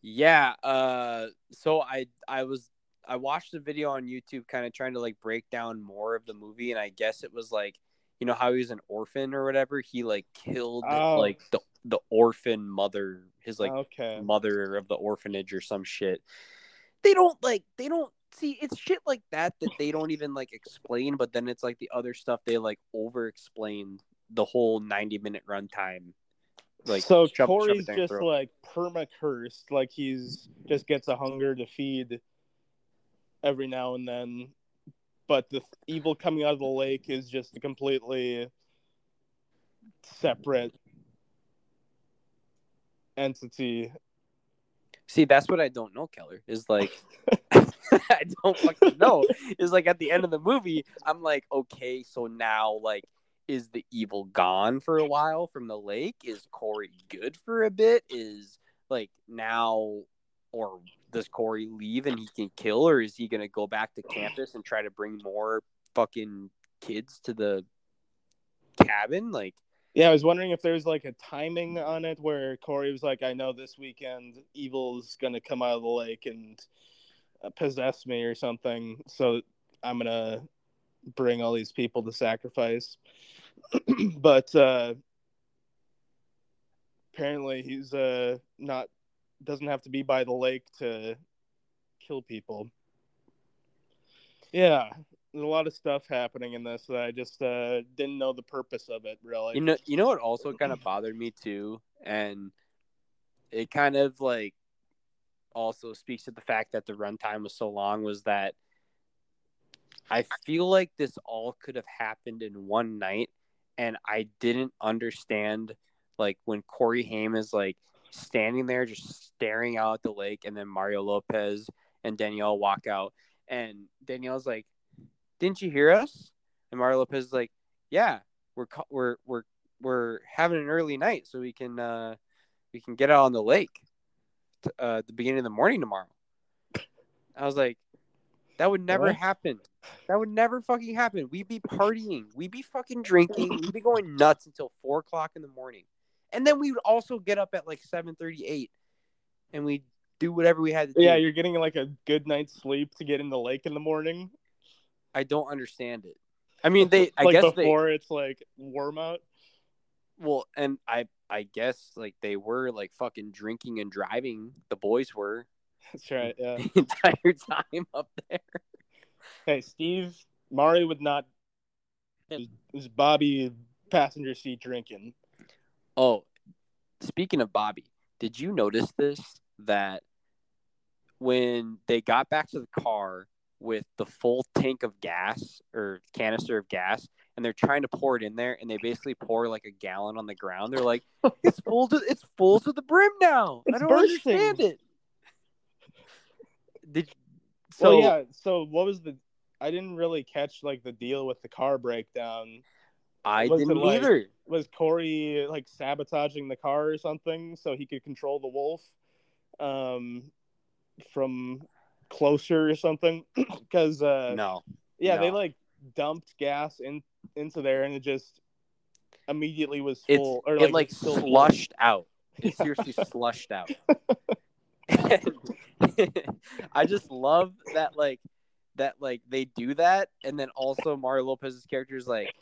Yeah. Uh. So I I was I watched a video on YouTube, kind of trying to like break down more of the movie, and I guess it was like you know how he was an orphan or whatever. He like killed Oh. like the the orphan mother, his like okay, mother of the orphanage or some shit. They don't like they don't see it's shit like that that they don't even like explain, but then it's like the other stuff they like over explain the whole ninety minute runtime. Like so Corey's just throat. like perma cursed. Like he's just gets a hunger to feed every now and then, but the evil coming out of the lake is just a completely separate entity. See, that's what I don't know, Keller. Is like I don't fucking know. Is like at the end of the movie, I'm like, okay, so now like is the evil gone for a while from the lake? Is Corey good for a bit? Is like now or does Corey leave and he can kill or is he gonna go back to campus and try to bring more fucking kids to the cabin? Like Yeah, I was wondering if there's like a timing on it where Corey was like, I know this weekend evil's gonna come out of the lake and uh, possess me or something, so I'm gonna bring all these people to sacrifice. but uh, apparently, he's uh, not doesn't have to be by the lake to kill people. Yeah, there's a lot of stuff happening in this that I just uh, didn't know the purpose of it really. You know, you know what also kind of bothered me too, and it kind of like also speaks to the fact that the runtime was so long. Was that I feel like this all could have happened in one night, and I didn't understand like when Corey Haim is like standing there just staring out at the lake, and then Mario Lopez and Danielle walk out, and Danielle's like, "Didn't you hear us?" And Mario Lopez is like, "Yeah, we're we're we're we're having an early night so we can uh we can get out on the lake t- uh, at the beginning of the morning tomorrow." I was like, "That would never What? happen. That would never fucking happen. We'd be partying. We'd be fucking drinking. We'd be going nuts until four o'clock in the morning, and then we would also get up at like seven thirty-eight, and we would do whatever we had to do. Yeah, you're getting like a good night's sleep to get in the lake in the morning. I don't understand it. I mean, they. I like guess they. before it's like warm out. Well, and I I guess like they were like fucking drinking and driving. The boys were That's right. Yeah. the entire time up there. Hey, Steve, Mari would not. Is, is Bobby passenger seat drinking? Oh, speaking of Bobby, did you notice this that when they got back to the car with the full tank of gas or canister of gas and they're trying to pour it in there and they basically pour like a gallon on the ground they're like it's full to it's full to the brim now i don't bursting. understand it did so So yeah. So what was the? I didn't really catch like the deal with the car breakdown. I was didn't like- either Was Corey like sabotaging the car or something so he could control the wolf, um, from closer or something? Because uh, no Yeah, they like dumped gas in into there, and it just immediately was It's full. or it like still full. slushed out. It seriously slushed out. I just love that like that like they do that and then also Mario Lopez's character is like,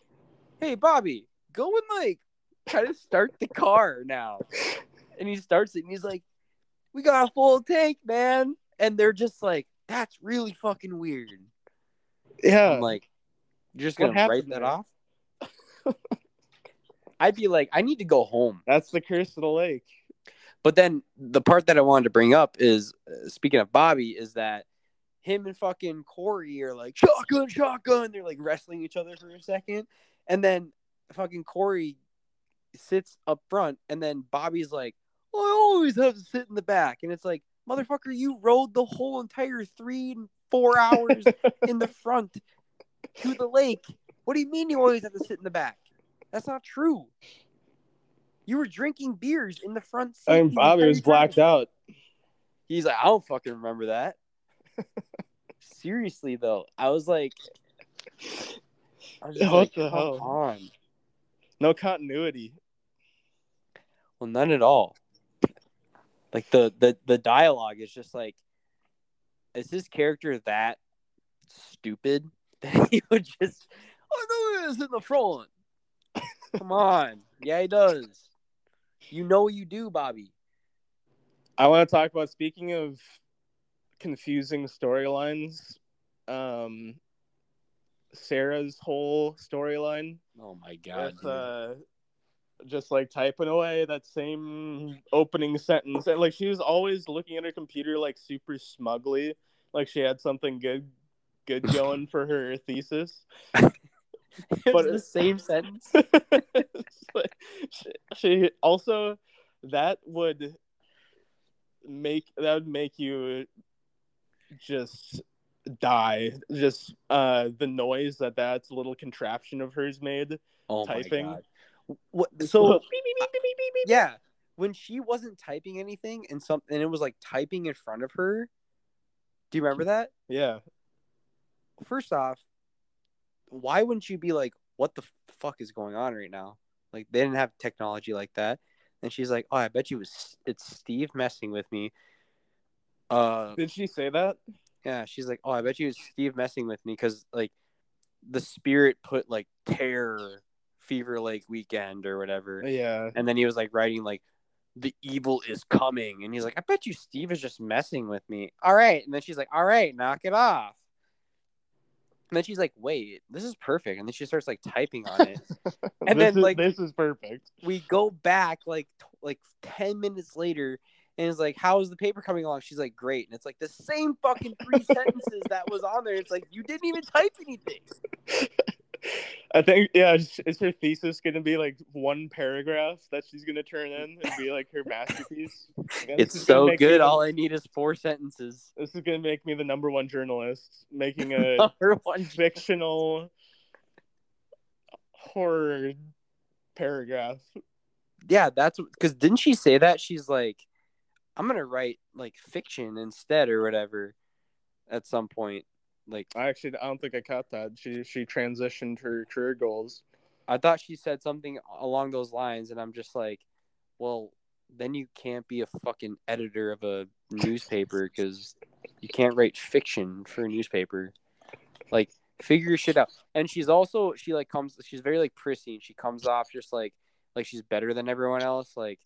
Hey Bobby, go and like try to start the car now. And he starts it and he's like, We got a full tank, man. And they're just like, That's really fucking weird. Yeah, I'm like, You're just gonna write that there? off? I'd be like, I need to go home. that's the curse of the lake. But then the part that I wanted to bring up is, uh, speaking of Bobby, is that him and fucking Corey are like shotgun, shotgun. They're like wrestling each other for a second, and then fucking Corey sits up front, and then Bobby's like, "I always have to sit in the back," and it's like, motherfucker, you rode the whole entire three and four hours in the front to the lake. What do you mean you always have to sit in the back? That's not true. You were drinking beers in the front seat. I mean, Bobby was blacked out. He's like, I don't fucking remember that. Seriously though, I was like, I was just What like, the come hell? on. No continuity. Well, none at all. Like the the the dialogue is just like, is his character that stupid that he would just, I know it is in the front. Come on, yeah, he does. You know you do, Bobby. I want to talk about speaking of confusing storylines. Um, Sarah's whole storyline Oh my god. with uh, just like typing away that same opening sentence, and like she was always looking at her computer like super smugly, like she had something good, good going for her thesis. but- the same sentence. Like, she, she also that would make that would make you just die just uh the noise that that little contraption of hers made Oh Typing. my god. What so beep, beep, beep, beep, beep, beep, beep. yeah, when she wasn't typing anything and something and it was like typing in front of her. Do you remember that? yeah First off, why wouldn't you be like, what the fuck is going on right now? Like they didn't have technology like that. And she's like, "Oh, I bet you was it's Steve messing with me." Uh, did she say that yeah, she's like, "Oh, I bet you it's Steve messing with me because like the spirit put like terror, Fever Lake weekend or whatever." Uh, yeah And then he was like writing like the evil is coming. And he's like, I bet you Steve is just messing with me. All right. And then she's like, All right, knock it off. And then she's like, Wait, this is perfect. And then she starts like typing on it. And then, is, like- this is perfect we go back like t- like 10 minutes later and it's like, How's the paper coming along? She's like, Great. And it's like the same fucking three sentences that was on there. It's like, You didn't even type anything. I think yeah, is is her thesis gonna be like one paragraph that she's gonna turn in and be like her masterpiece? It's so good. the- All I need is four sentences. This is gonna make me the number one journalist making a Number one fictional horror paragraph. yeah that's because didn't she say that she's like i'm gonna write like fiction instead or whatever at some point like I actually I don't think I caught that. She she transitioned her career goals. i thought she said something along those lines and i'm just like well then you can't be a fucking editor of a newspaper because you can't write fiction for a newspaper like figure shit out and she's also she like comes she's very like prissy and she comes off just like like she's better than everyone else like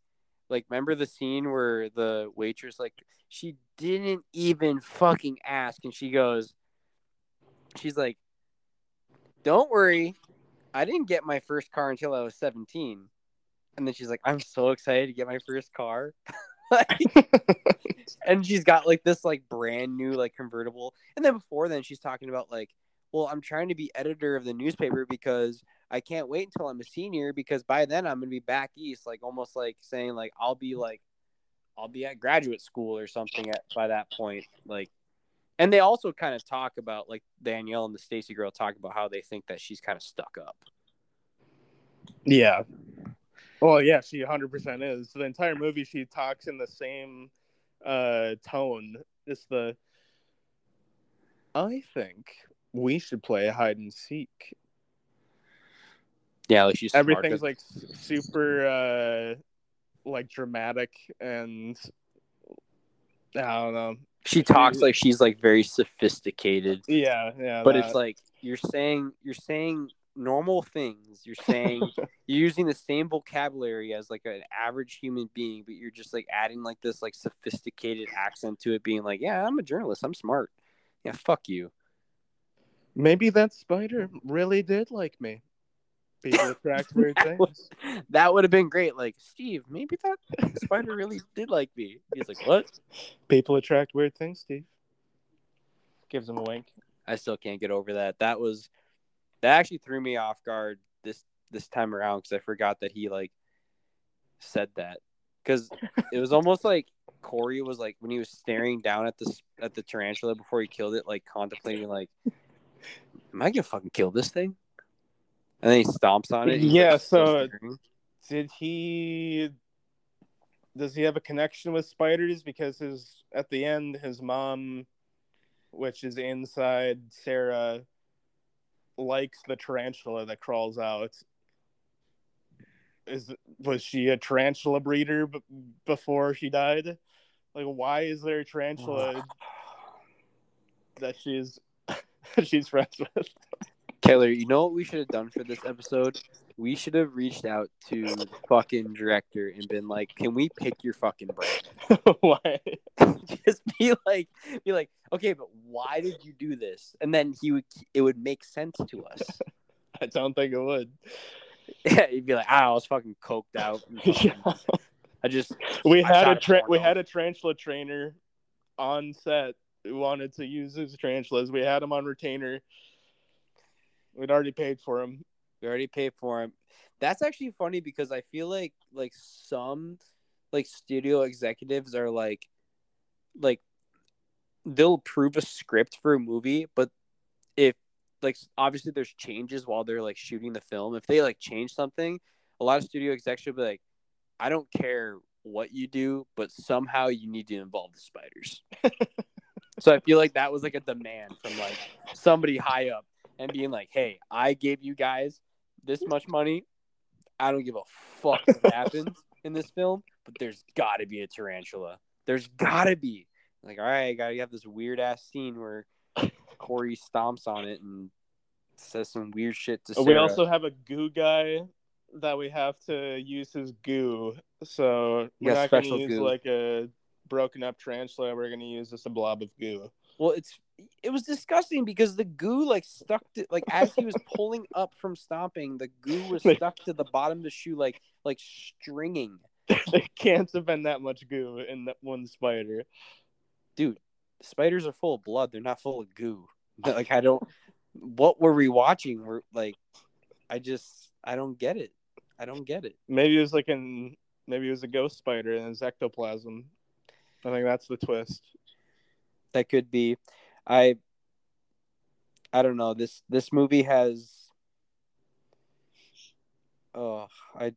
like remember the scene where the waitress like she didn't even fucking ask and she goes she's like don't worry i didn't get my first car until i was 17 and then she's like i'm so excited to get my first car. Like, and she's got like this like brand new like convertible. And then before then she's talking about like well i'm trying to be editor of the newspaper because i can't wait until i'm a senior because by then i'm gonna be back east like almost like saying like i'll be like i'll be at graduate school or something at by that point like and they also kind of talk about like danielle and the stacy girl talk about how they think that she's kind of stuck up Yeah. Well, yeah, she 100% is. The entire movie, she talks in the same uh, tone. It's the. I think we should play hide and seek. Yeah, like she's Everything's but- like super uh like dramatic and I don't know. she talks like she's like very sophisticated. Yeah, yeah. but that. it's like you're saying you're saying normal things you're saying you're using the same vocabulary as like an average human being but you're just like adding like this like sophisticated accent to it being like yeah i'm a journalist i'm smart yeah fuck you maybe that spider really did like me. People attract weird That would- things. that would have been great like steve maybe that spider really did like me he's like what People attract weird things, Steve. Gives him a wink. i still can't get over that that was that actually threw me off guard this this time around because i forgot that he like said that because it was almost like corey was like when he was staring down at the at the tarantula before he killed it like contemplating like am i gonna fucking kill this thing and then he stomps on it. Yeah, so- Did he? Does he have a connection with spiders? Because his at the end, his mom, which is inside Sarah, likes the tarantula that crawls out. Is was she a tarantula breeder b- before she died? Like, why is there a tarantula that she's she's friends with? Taylor, you know what we should have done for this episode? We should have reached out to the fucking director and been like, "Can we pick your fucking brain?" why? Just be like, be like, "Okay, but why did you do this?" And then he would, it would make sense to us. I don't think it would. Yeah, he'd be like, "Ah, I was fucking coked out. fucking- Yeah. I just, we had a tra- we had a tarantula trainer on set who wanted to use his tarantulas. We had him on retainer. We'd already paid for him. we already paid for him." That's actually funny because I feel like, like some, like studio executives are like, like, they'll approve a script for a movie, but if like obviously there's changes while they're like shooting the film. If they like change something, a lot of studio execs will be like, I don't care what you do, but somehow you need to involve the spiders. so I feel like that was like a demand from like somebody high up and being like, Hey, I gave you guys this much money. I don't give a fuck what happens in this film, but there's gotta be a tarantula. There's gotta be. Like, all right, gotta have this weird ass scene where Corey stomps on it and says some weird shit to Sarah. We also have a goo guy that we have to use his goo. So we're got not going to use goo. like a broken up tarantula. We're going to use just a blob of goo. Well, it's it was disgusting because the goo like stuck to like as he was pulling up from stomping, the goo was stuck to the bottom of the shoe like like stringing. there can't have been that much goo in that one spider. Dude, spiders are full of blood. They're not full of goo. Like I don't. What were we watching? We're like, I just I don't get it. I don't get it. Maybe it was like an maybe it was a ghost spider and his ectoplasm. I think that's the twist. That could be. I i don't know. This this movie has oh i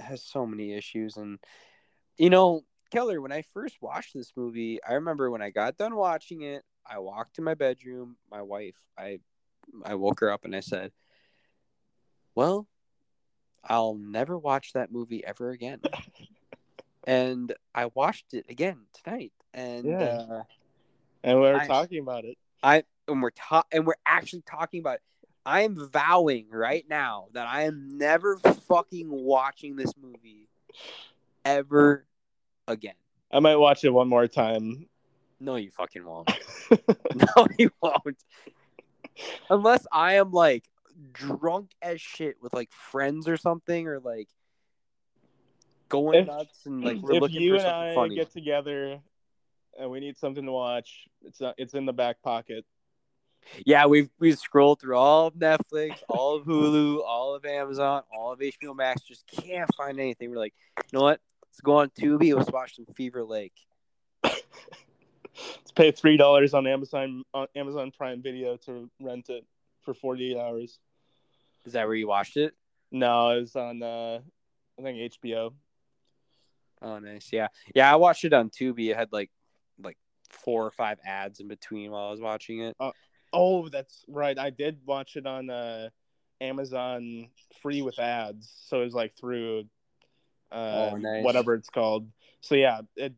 has so many issues. And you know keller when i first watched this movie i remember when i got done watching it i walked to my bedroom my wife i i woke her up and i said well i'll never watch that movie ever again. And i watched it again tonight. And Yeah. uh And we're Nice. talking about it. I and we're ta- and we're actually talking about. It. I am vowing right now that I am never fucking watching this movie ever again. I might watch it one more time. No, you fucking won't. No, you won't. Unless I am like drunk as shit with like friends or something, or like going If- nuts and like we're if looking you for and something I funny. get together and we need something to watch, it's not, it's in the back pocket. Yeah, we've we've scrolled through all of Netflix, all of Hulu, all of Amazon, all of HBO Max. Just can't find anything. We're like, you know what? Let's go on Tubi. Let's watch some Fever Lake. Let's pay three dollars on Amazon on Amazon Prime Video to rent it for forty eight hours. Is that where you watched it? No, it was on uh, I think HBO. Oh, nice. Yeah, yeah. I watched it on Tubi. It had like four or five ads in between while I was watching it. Oh, that's right. I did watch it on uh, Amazon free with ads, so it was like through uh, Oh, nice. whatever it's called. So yeah, it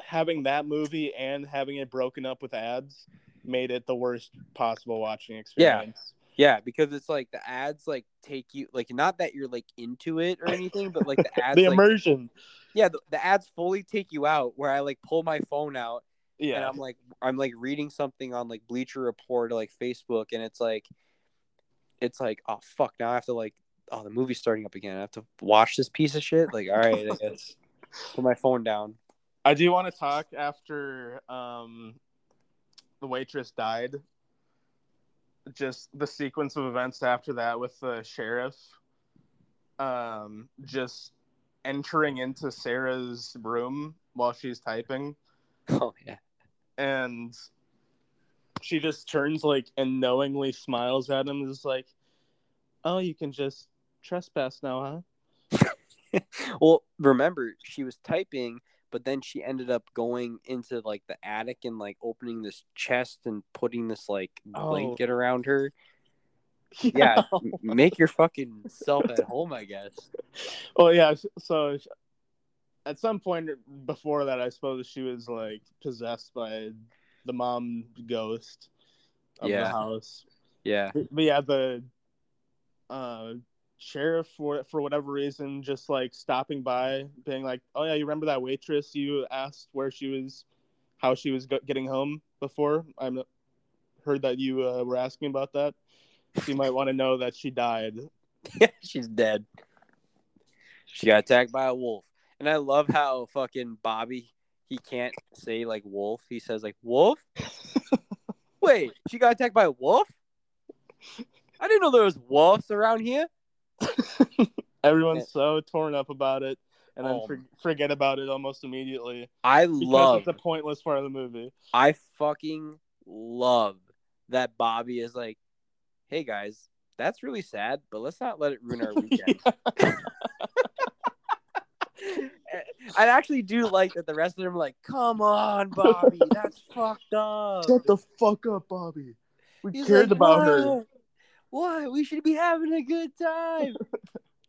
having that movie and having it broken up with ads made it the worst possible watching experience. Yeah, because it's like the ads like take you like not that you're like into it or anything, but like the ads the like, immersion. Yeah, the, the ads fully take you out where I like pull my phone out Yeah. and. I'm like I'm like reading something on like Bleacher Report or like Facebook and it's like it's like oh fuck now I have to like oh the movie's starting up again I have to watch this piece of shit like all right I guess put my phone down I do want to talk after um, the waitress died. Just the sequence of events after that with the sheriff, um, just entering into Sarah's room while she's typing, oh yeah and she just turns like and knowingly smiles at him, Is like, "Oh, you can just trespass now, huh?" well remember she was typing but then she ended up going into like the attic and like opening this chest and putting this like Oh. blanket around her yeah make your fucking self at home i guess Oh yeah, so at some point before that, I suppose she was like possessed by the mom ghost of Yeah. the house. yeah But yeah, the uh, sheriff for for whatever reason just like stopping by, being like, "Oh yeah, you remember that waitress you asked where she was, how she was getting home before? I heard that you uh, were asking about that. You might want to know that she died." she's dead she got attacked by a wolf and i love how fucking bobby he can't say like wolf he says like wolf wait she got attacked by a wolf i didn't know there was wolves around here Everyone's so torn up about it, and then Oh. for- forget about it almost immediately i love it's a pointless part of the movie. I fucking love that Bobby is like, hey guys, that's really sad, but let's not let it ruin our weekend. I actually do like that the rest of them are like, come on, Bobby, that's fucked up. Shut the fuck up, Bobby. We He's cared like, about her. "What? What? We should be having a good time.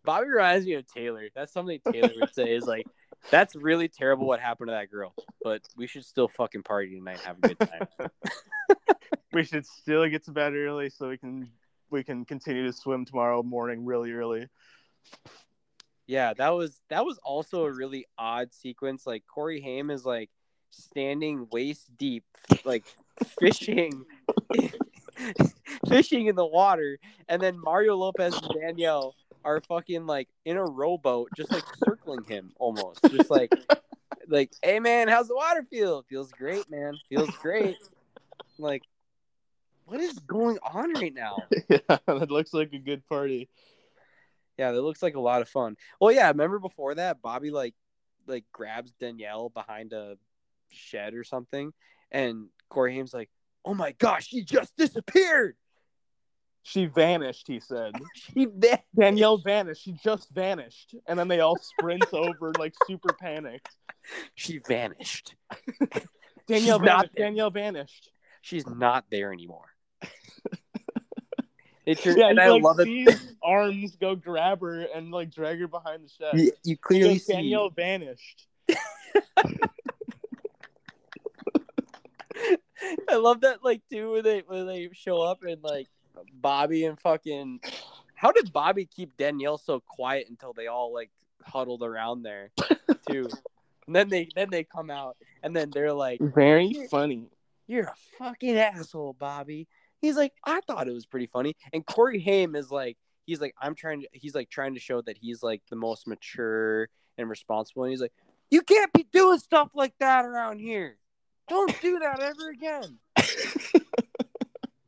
Bobby reminds me of Taylor. That's something Taylor would say is like, that's really terrible what happened to that girl, but we should still fucking party tonight have a good time. We should still get to bed early so we can we can continue to swim tomorrow morning really early. Yeah, that was that was also a really odd sequence. Like Corey Haim is like standing waist deep, like fishing, fishing in the water, and then Mario Lopez and Danielle are fucking like in a rowboat, just like circling him almost, just like like, hey man, how's the water feel? Feels great, man. Feels great. like, what is going on right now? yeah, that looks like a good party. Yeah, that looks like a lot of fun. Well, yeah, remember before that, Bobby like like grabs Danielle behind a shed or something, and Corey Haim's like, "Oh my gosh, she just disappeared! She vanished, he said. She Danielle vanished. She just vanished. And then they all sprint over like super panicked. she vanished. Danielle She's vanished. Danielle vanished. She's not there anymore." It's your, Yeah, and I like love it. arms go grab her and like drag her behind the shed. You, you clearly see Danielle vanished. I love that like too when they when they show up and like Bobby and fucking how did Bobby keep Danielle so quiet until they all like huddled around there too? and then they then they come out and then they're like, Very funny. You're a fucking asshole, Bobby. He's like, I thought it was pretty funny. And Corey Haim is like, he's like, I'm trying to he's like trying to show that he's like the most mature and responsible. And he's like, You can't be doing stuff like that around here. Don't do that ever again.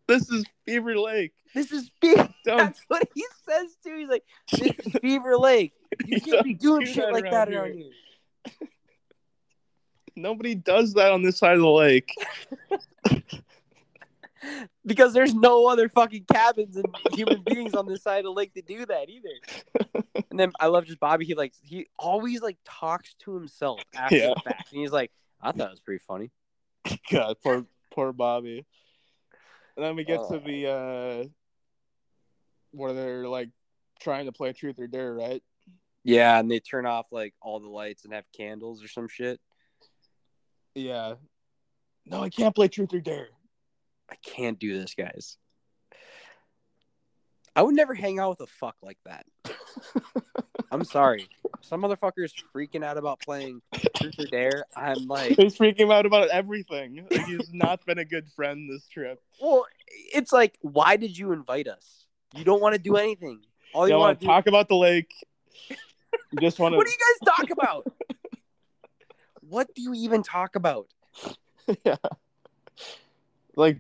This is Beaver Lake. This is Beaver. That's what he says too. He's like, "This is Beaver Lake. You can't be doing do shit that like that here." around here." nobody does that on this side of the lake. Because there's no other fucking cabins and human beings on this side of the lake to do that either. And then I love just Bobby. He like he always like talks to himself after Yeah. the fact, and he's like, "I thought it was pretty funny." God, poor poor Bobby. And then we get to Oh. the uh where they're like trying to play truth or dare, right? Yeah, and they turn off like all the lights and have candles or some shit. Yeah. No, I can't play truth or dare. I can't do this, guys. I would never hang out with a fuck like that. I'm sorry. Some motherfuckers freaking out about playing Truth or Dare. I'm like, He's freaking out about everything. Like, he's not been a good friend this trip. well, it's like, why did you invite us? You don't want to do anything. All You you want to do. talk about the lake. You just want to. What do you guys talk about? what do you even talk about? yeah. Like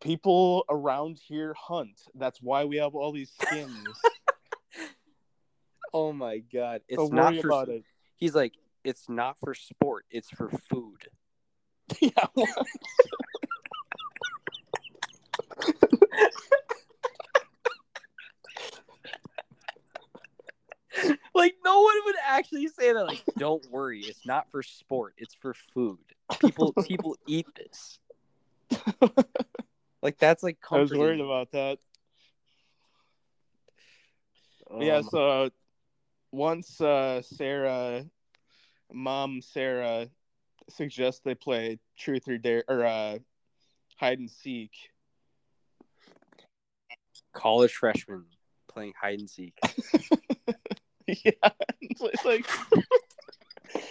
people around here hunt. That's why we have all these skins. Oh my god, it's Don't not worry for. about it. He's like, it's not for sport. It's for food. yeah. Like no one would actually say that. Like, don't worry, it's not for sport. It's for food. People people eat this. Like that's like I was worried about that. yeah, Um, so once uh Sarah mom Sarah suggests they play truth or dare or uh hide and seek. college freshman playing hide and seek. yeah. It's like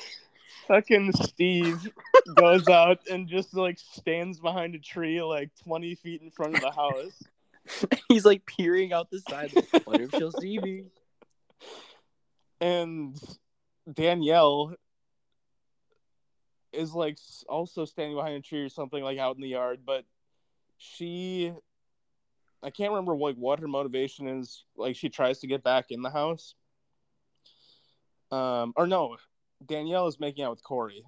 fucking Steve goes out and just like stands behind a tree like 20 feet in front of the house. He's like peering out the side. Like, Wonder if she'll see me. and Danielle is like also standing behind a tree or something like out in the yard, but she I can't remember like what her motivation is. Like she tries to get back in the house. Um or no, Danielle is making out with Corey.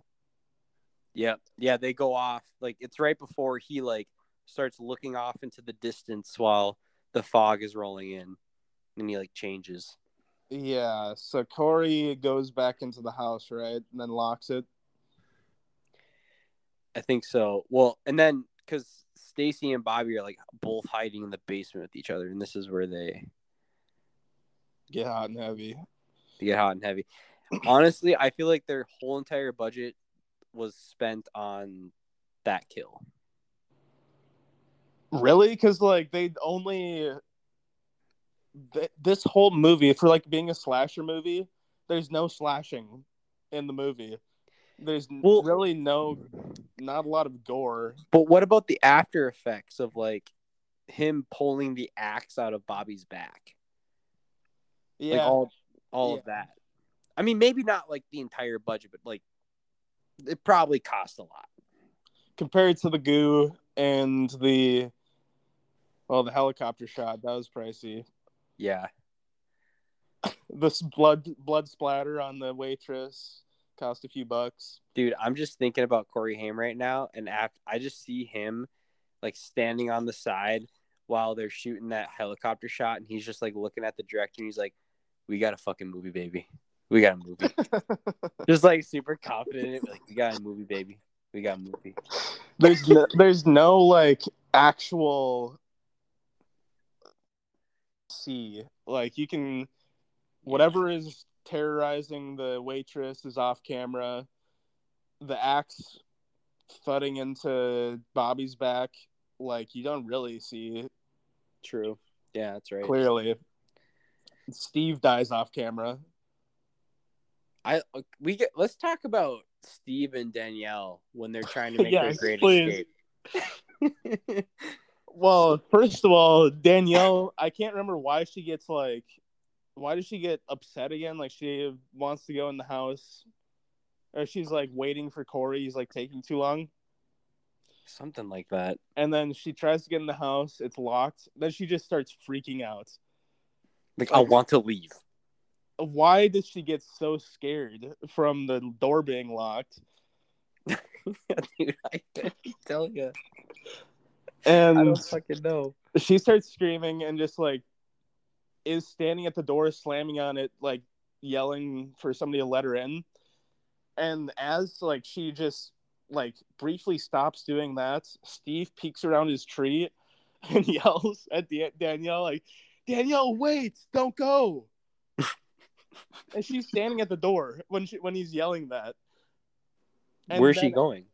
Yeah, yeah, they go off. Like it's right before he like starts looking off into the distance while the fog is rolling in, and he like changes. Yeah, so Corey goes back into the house, right? And then locks it. I think so. Well, and then because Stacy and Bobby are like both hiding in the basement with each other, and this is where they, Get hot and heavy. they get hot and heavy. Honestly, I feel like their whole entire budget was spent on that kill. Really? Because like they only th- this whole movie for like being a slasher movie, there's no slashing in the movie. There's Well- really no, not a lot of gore. But what about the after effects of like him pulling the axe out of Bobby's back? Yeah, Like all all Yeah. of that. I mean, maybe not like the entire budget, but like it probably cost a lot. compared to the goo and the well, the helicopter shot that was pricey. Yeah. This blood blood splatter on the waitress cost a few bucks. Dude, I'm just thinking about Corey Haim right now, and after, I just see him like standing on the side while they're shooting that helicopter shot, and he's just like looking at the director, and he's like, "We got a fucking movie, baby. We got a movie." just like super confident, like we got a movie, baby. We got a movie. there's no, there's no like actual see like you can whatever is terrorizing the waitress is off camera the axe thudding into bobby's back like you don't really see it True. Yeah, that's right. clearly steve dies off camera I uh, we get let's talk about Steve and Danielle when they're trying to make Yes, their great please. escape. Well, first of all, Danielle, I can't remember why she gets like, why does she get upset again? Like she wants to go in the house, or she's like waiting for Corey. He's like taking too long, Something like that. and then she tries to get in the house. It's locked. Then she just starts freaking out. Like I want to leave. Why does she get so scared from the door being locked? Dude, I tell you. And I don't fucking know. she starts screaming and just like is standing at the door slamming on it like yelling for somebody to let her in and as like she just like briefly stops doing that steve peeks around his tree and yells at Da- Danielle like, "Danielle, wait! Don't go!" And she's standing at the door when she when he's yelling that. And Where's she going?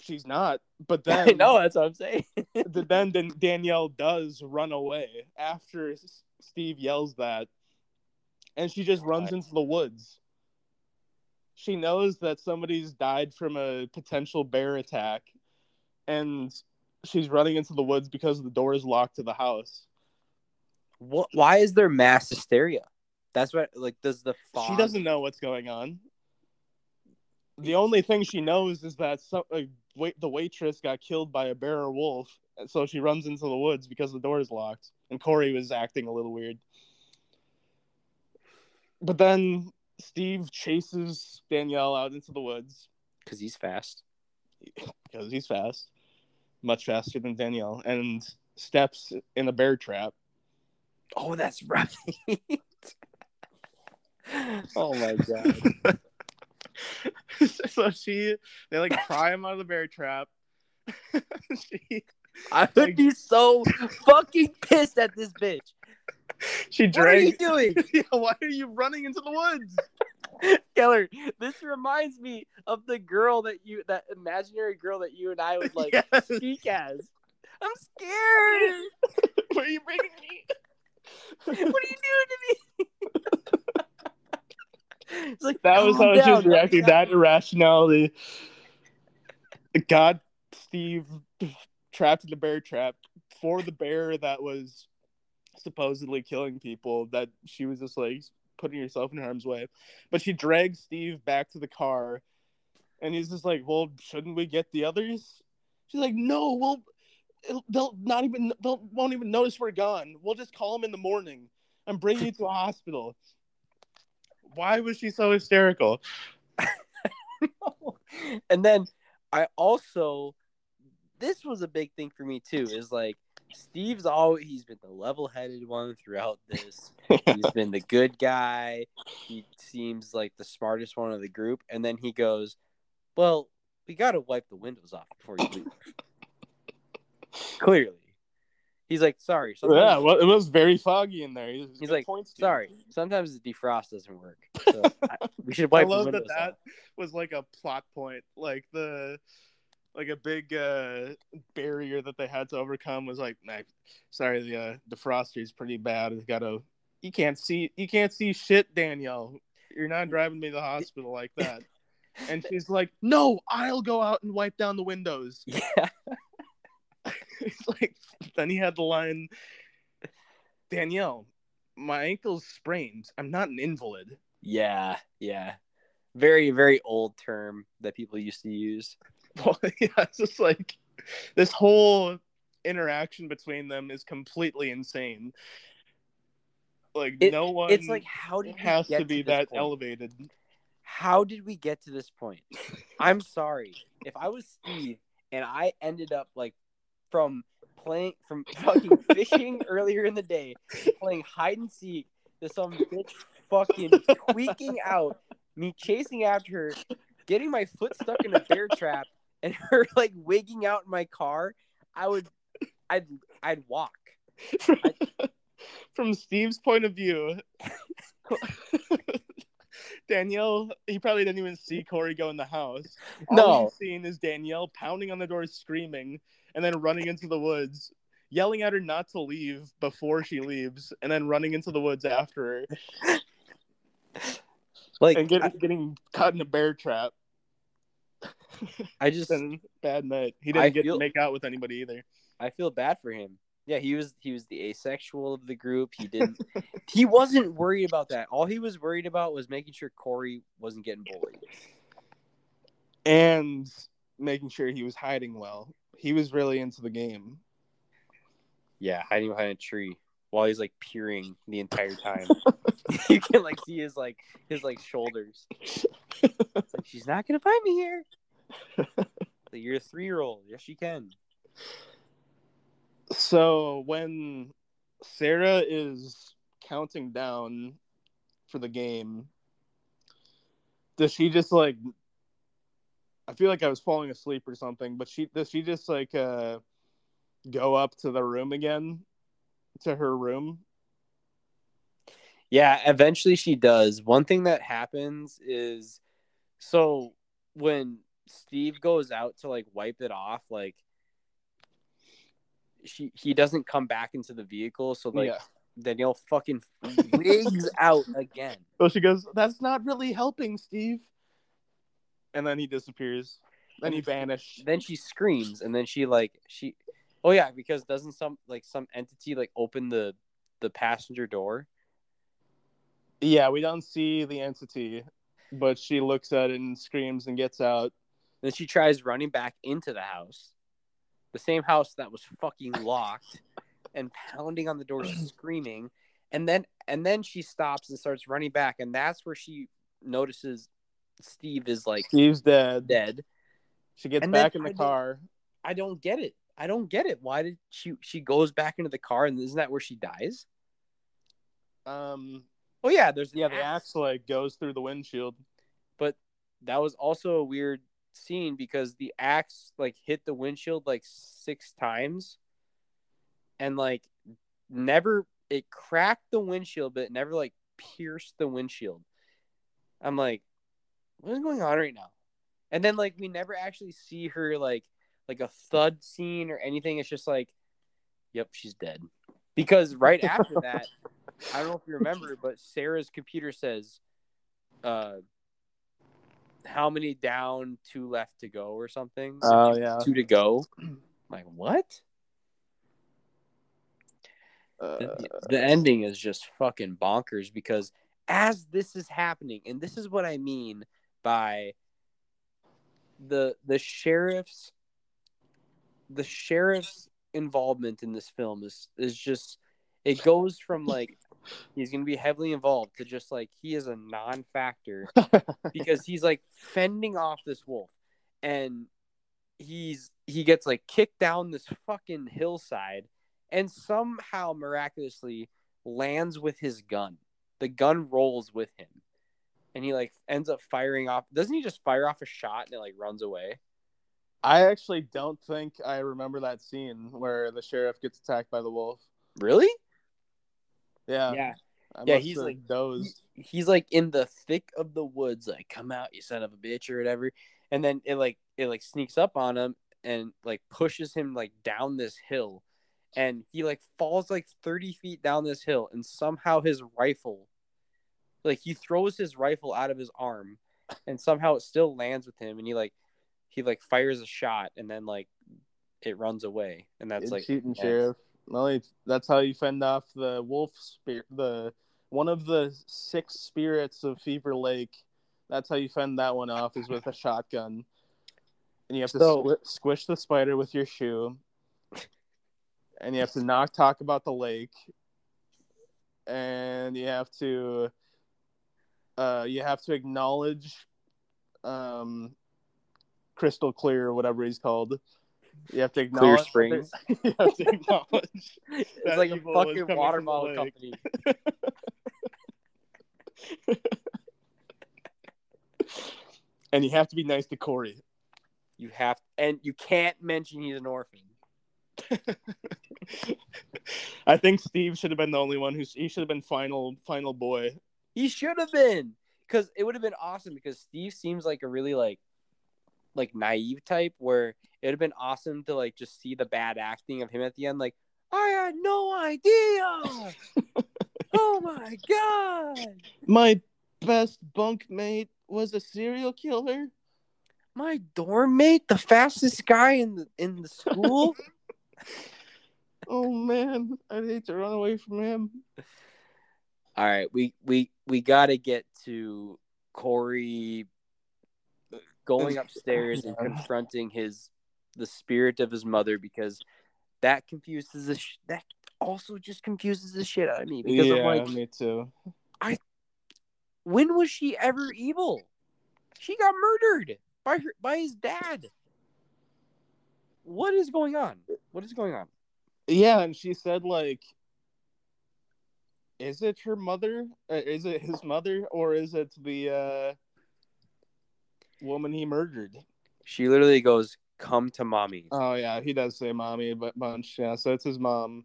She's not. But then no, that's what I'm saying. the- then Danielle does run away after Steve yells that, and she just runs into the woods. She knows that somebody's died from a potential bear attack, and she's running into the woods because the door is locked to the house. what? Why is there mass hysteria? That's what. Like, does the fog... She doesn't know what's going on. The only thing she knows is that some, uh, wait, the waitress got killed by a bear or wolf, and so she runs into the woods because the door is locked. And Corey was acting a little weird. But then Steve chases Danielle out into the woods because he's fast. because he's fast, much faster than Danielle, and steps in a bear trap. Oh, that's right. Oh my god. so she, they like pry him out of the bear trap. she, I would be so fucking pissed at this bitch. she What are you doing? Yeah, why are you running into the woods? Keller, this reminds me of the girl that you that imaginary girl that you and I would like Yes. speak as. I'm scared. Where are you bringing me? What are you doing to me? It's like That was how she was reacting. That irrationality. God, Steve trapped in the bear trap for the bear that was supposedly killing people. That she was just like putting herself in harm's way. But she drags Steve back to the car, and he's just like, "Well, shouldn't we get the others?" She's like, "No, well, it'll- they'll not even they'll won't even notice we're gone. We'll just call them in the morning and bring you to a hospital." Why was she so hysterical? and then I also this was a big thing for me too, is like Steve's always he's been the level headed one throughout this. He's been the good guy. He seems like the smartest one of the group. And then he goes, Well, we gotta wipe the windows off before you leave. Clearly. He's like, sorry. sometimes- yeah, well, it was very foggy in there. He's, He's like, sorry. Sometimes the defrost doesn't work. So I, we should I wipe love the that that off. was like a plot point, like the like a big uh barrier that they had to overcome was like, nah, sorry, the uh, is pretty bad. It's got to you can't see you can't see shit, Danielle. You're not driving me to the hospital like that. And she's like, "No, I'll go out and wipe down the windows." Yeah. Like then he had the line, "Danielle, my ankle's sprained. I'm not an invalid." Yeah, yeah. Very, very old term that people used to use. Well, yeah, it's just like this whole interaction between them is completely insane. Like It- no one It's like how did has to be this that point? elevated. How did we get to this point? I'm sorry. If I was Steve and I ended up like from playing from fucking fishing earlier in the day, playing hide and seek to some bitch fucking tweaking out, me chasing after her, getting my foot stuck in a bear trap, and her like wigging out in my car, I would I'd I'd walk. From Steve's point of view, Danielle, he probably didn't even see Corey go in the house. All No. he's seen is Danielle pounding on the door, screaming, and then running into the woods, yelling at her not to leave before she leaves, and then running into the woods after her. Like and get, I, getting caught in a bear trap. I just bad night. He didn't I get feel- to make out with anybody either. I feel bad for him. Yeah, he was he was the asexual of the group. He didn't he wasn't worried about that. All he was worried about was making sure Corey wasn't getting bullied. And making sure he was hiding well. He was really into the game. Yeah, hiding behind a tree while he's like peering the entire time. you can like see his like his like shoulders. It's like she's not gonna find me here. Like, you're a three year old. Yes, she can. So when Sarah is counting down for the game, does she just like I feel like I was falling asleep or something, but she does she just like uh go up to the room again, to her room. Yeah, eventually she does. One thing that happens is so when Steve goes out to like wipe it off, like she he doesn't come back into the vehicle, so like yeah. Danielle fucking wigs out again. So she goes, "That's not really helping, Steve." And then he disappears. Then he vanished. Then she screams, and then she like she, oh yeah, because doesn't some like some entity like open the the passenger door? Yeah, we don't see the entity, but she looks at it and screams and gets out. Then she tries running back into the house, the same house that was fucking locked, and pounding on the door, screaming. And then and then she stops and starts running back, and that's where she notices Steve is like Steve's dead. dead. She gets And back in I the did- car. I don't get it. I don't get it. Why did she she goes back into the car and isn't that where she dies? Um, Oh yeah, there's yeah, the axe like goes through the windshield. but that was also a weird scene because the axe like hit the windshield like six times. And like never it cracked the windshield but it never like pierced the windshield. I'm like what is going on right now? And then like we never actually see her like like a thud scene or anything. It's just like yep she's dead. Because right after that i don't know if you remember but sarah's computer says uh how many down, two left to go, or something. Oh yeah. two to go. like what? Uh, The, the ending is just fucking bonkers because as this is happening, and this is what I mean by the the sheriff's the sheriff's involvement in this film is is just it goes from like he's gonna be heavily involved to just like he is a non-factor because he's like fending off this wolf and he's he gets like kicked down this fucking hillside and somehow miraculously lands with his gun. The gun rolls with him and he like ends up firing off doesn't he just fire off a shot and it like runs away? I actually don't think I remember that scene where the sheriff gets attacked by the wolf. really Yeah. yeah I Yeah, he's like- dozed. he's like in the thick of the woods like come out you son of a bitch or whatever and then it like it like sneaks up on him and like pushes him like down this hill and he like falls like 30 feet down this hill and somehow his rifle like he throws his rifle out of his arm and somehow it still lands with him and he like he like fires a shot and then like it runs away and that's It's like shooting yeah. sheriff. Well, that's how you fend off the wolf spirit. The one of the six spirits of Fever Lake. That's how you fend that one off is with a shotgun. And you have to So- squi- squish the spider with your shoe. And you have to not talk about the lake. And you have to uh, you have to acknowledge um, crystal clear or whatever he's called. You have to Clear acknowledge that Springs. you have to acknowledge it's like a fucking water bottle company and you have to be nice to Corey. you have and you can't mention he's an orphan I think Steve should have been the only one who he should have been final final boy. He should have been because it would have been awesome because Steve seems like a really like like naive type where it would have been awesome to like just see the bad acting of him at the end like I had no idea. oh my god. My best bunkmate was a serial killer. My dorm mate, the fastest guy in the in the school. Oh man, I'd hate to run away from him. All right, we we we got to get to Corey going upstairs and confronting his the spirit of his mother because that confuses the sh- that also just confuses the shit out of me because yeah, I'm like, me too. I when was she ever evil? She got murdered by her by his dad. What is going on? What is going on? Yeah, and she said like, is it her mother? Uh, is it his mother, or is it the uh, woman he murdered? She literally goes, come to mommy. Oh yeah, he does say mommy a bu- bunch. Yeah, so it's his mom.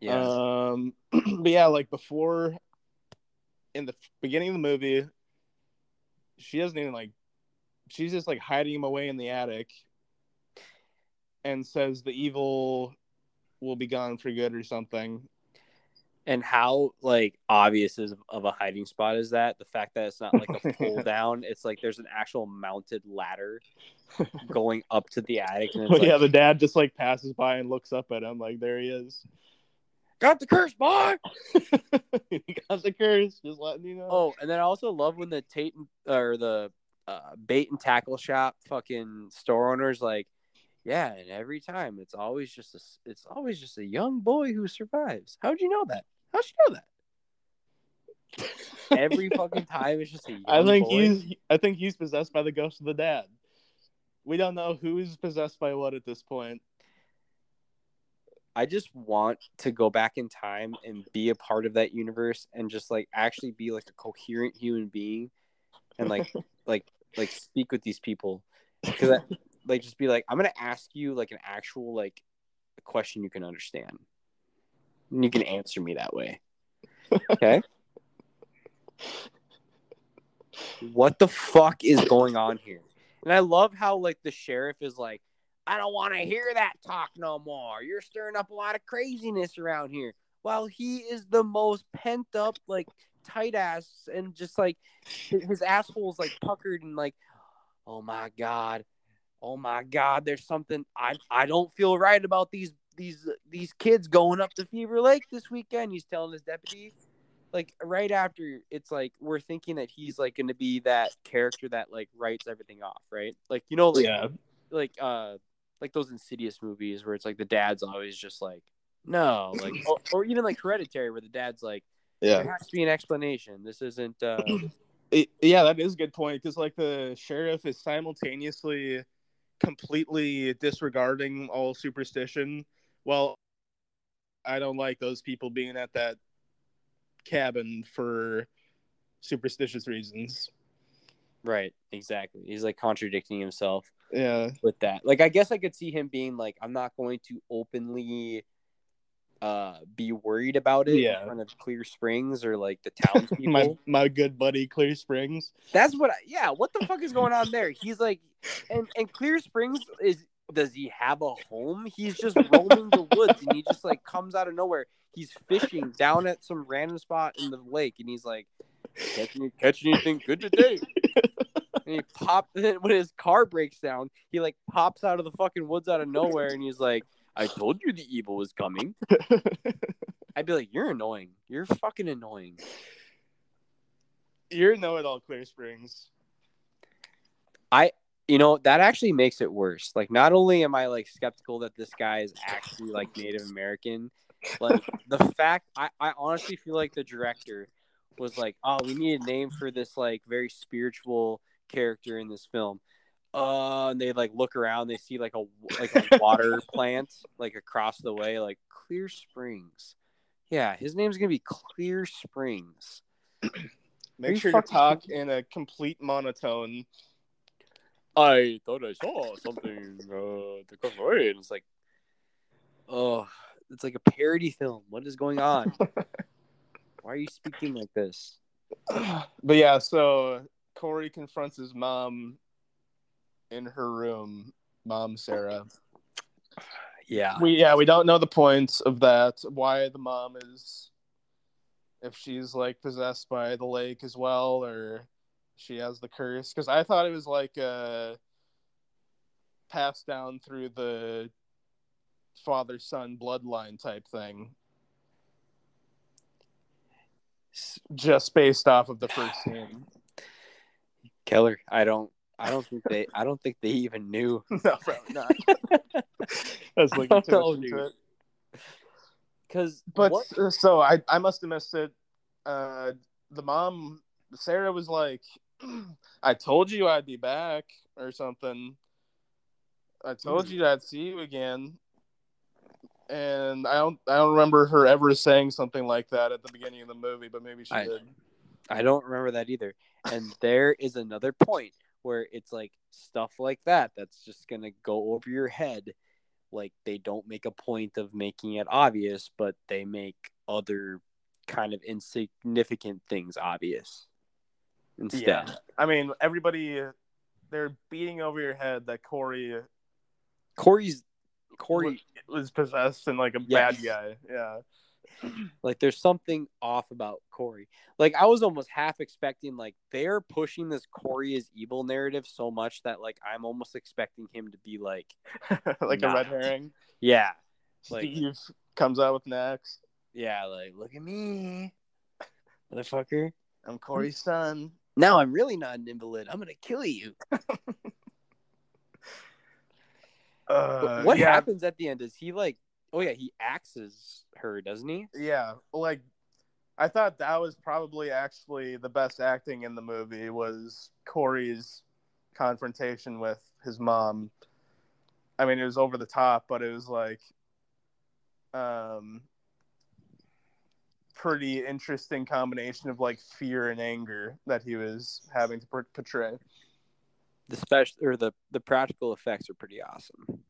Yeah. Um, but yeah, like before, in the beginning of the movie, she doesn't even like. She's just like hiding him away in the attic, and says the evil will be gone for good or something. And how like obvious is of a hiding spot is that the fact that it's not like a pull down it's like there's an actual mounted ladder going up to the attic and But like, yeah, the dad just like passes by and looks up at him like there he is. got the curse boy got the curse, just letting you know. oh and then i also love when the tate and, or the uh, bait and tackle shop fucking store owners like yeah and every time it's always just a it's always just a young boy who survives how'd you know that how'd you know that every fucking time it's just a young I think boy. he's I think he's possessed by the ghost of the dad. We don't know who's possessed by what at this point. I just want to go back in time and be a part of that universe and just like actually be like a coherent human being and like like like speak with these people because I, like just be like I'm gonna ask you like an actual like a question you can understand and you can answer me that way okay what the fuck is going on here and I love how like the sheriff is like I don't want to hear that talk no more. You're stirring up a lot of craziness around here. While he is the most pent up, like tight ass, and just like his his asshole's like puckered and like, oh my god, oh my god, there's something I I don't feel right about these these these kids going up to Fever Lake this weekend. He's telling his deputy. Like right after it's like we're thinking that he's like going to be that character that like writes everything off, right? Like you know, like Yeah. like uh like those insidious movies where it's like the dad's always just like no like or, or even like hereditary where the dad's like yeah there has to be an explanation this isn't uh It- yeah, that is a good point because like the sheriff is simultaneously completely disregarding all superstition. Well, I don't like those people being at that cabin for superstitious reasons. right exactly he's like contradicting himself Yeah, with that like i guess i could see him being like i'm not going to openly uh be worried about it Yeah. in front of clear springs or like the townspeople my my good buddy Clear Springs. That's what. I, yeah. What the fuck is going on there? He's like, and and Clear Springs is. Does he have a home? He's just roaming the woods, and he just like comes out of nowhere. He's fishing down at some random spot in the lake, and he's like, catching catching anything good today? And he pops when his car breaks down, he like pops out of the fucking woods out of nowhere, and he's like, "I told you the evil was coming." I'd be like, "You're annoying. You're fucking annoying." You're know it all, Clear Springs. You know that actually makes it worse. Like not only am i like skeptical that this guy is actually like native american like the fact I, I honestly feel like the director was like oh we need a name for this like very spiritual character in this film. Uh and they like look around they see like a like a water plant like across the way like clear springs. Yeah his name's gonna be clear springs. Make you sure to fucking talk in a complete monotone. I thought I saw something uh, the. And it's like, oh, it's like a parody film. What is going on? Why are you speaking like this? but yeah, so Corey confronts his mom in her room, mom Sarah. Yeah, We yeah, we don't know the points of that, why the mom is if she's like possessed by the lake as well or she has the curse cuz I thought it was like uh passed down through the father son bloodline type thing just based off of the first scene. Keller. I don't. I don't think they. I don't think they even knew. no, probably not. That's looking don't too know, much into it. Because But what? uh, so I I must have missed it. Uh, the mom Sarah was like, "I told you I'd be back" or something. I told Hmm. you I'd see you again. And I don't I don't remember her ever saying something like that at the beginning of the movie, but maybe she I- did. I don't remember that either. And there is another point where it's like stuff like that that's just gonna go over your head. Like they don't make a point of making it obvious, but they make other kind of insignificant things obvious instead. Yeah. I mean, everybody they're beating over your head that Corey Corey's Corey was possessed and like a Yes. bad guy. Yeah. like there's something off about Corey. Like I was almost half expecting like they're pushing this Corey is evil narrative so much that like I'm almost expecting him to be like like a red herring. yeah, Like- Steve comes out with next. yeah, like look at me, motherfucker. I'm Corey's son. Now I'm really not an invalid. I'm gonna kill you. Uh, what yeah, happens at the end? Is he like? Oh yeah, he axes her, doesn't he? Yeah, like I thought that was probably actually the best acting in the movie was Corey's confrontation with his mom. I mean, it was over the top, but it was like um pretty interesting combination of like fear and anger that he was having to portray. The special or the the practical effects are pretty awesome.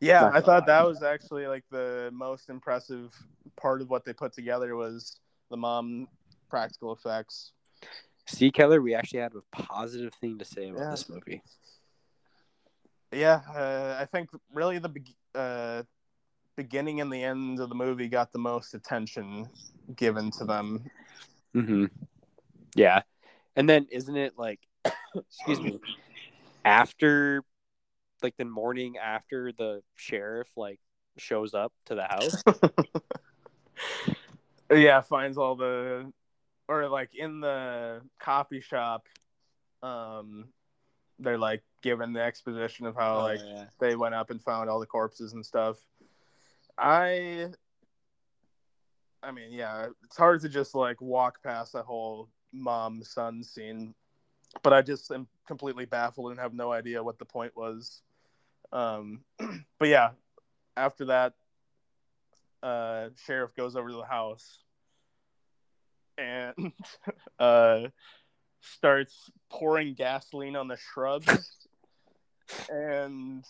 Yeah, I thought that was actually like the most impressive part of what they put together was the mom practical effects. See, Keller, we actually had a positive thing to say about Yeah. this movie. Yeah, uh, I think really the uh, beginning and the end of the movie got the most attention given to them. Mm-hmm. Yeah, and then isn't it like, excuse me, after, like the morning after the sheriff like shows up to the house? yeah, finds all the or like in the coffee shop, um, they're like given the exposition of how like yeah. they went up and found all the corpses and stuff. I I mean, yeah, it's hard to just like walk past that whole mom son scene, but I just am completely baffled and have no idea what the point was. Um, but yeah, after that, uh, sheriff goes over to the house and uh, starts pouring gasoline on the shrubs and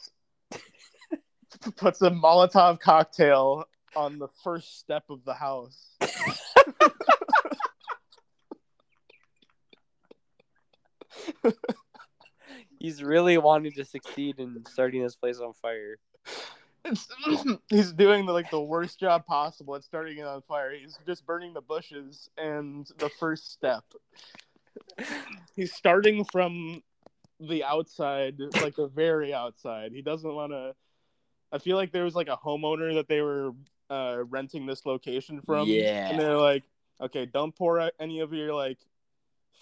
puts a Molotov cocktail on the first step of the house. He's really wanting to succeed in starting this place on fire. It's, he's doing the, like the worst job possible at starting it on fire. He's just burning the bushes and the first step. He's starting from the outside, like the very outside. He doesn't want to. I feel like there was like a homeowner that they were uh, renting this location from. Yeah. And they're like, okay, don't pour any of your like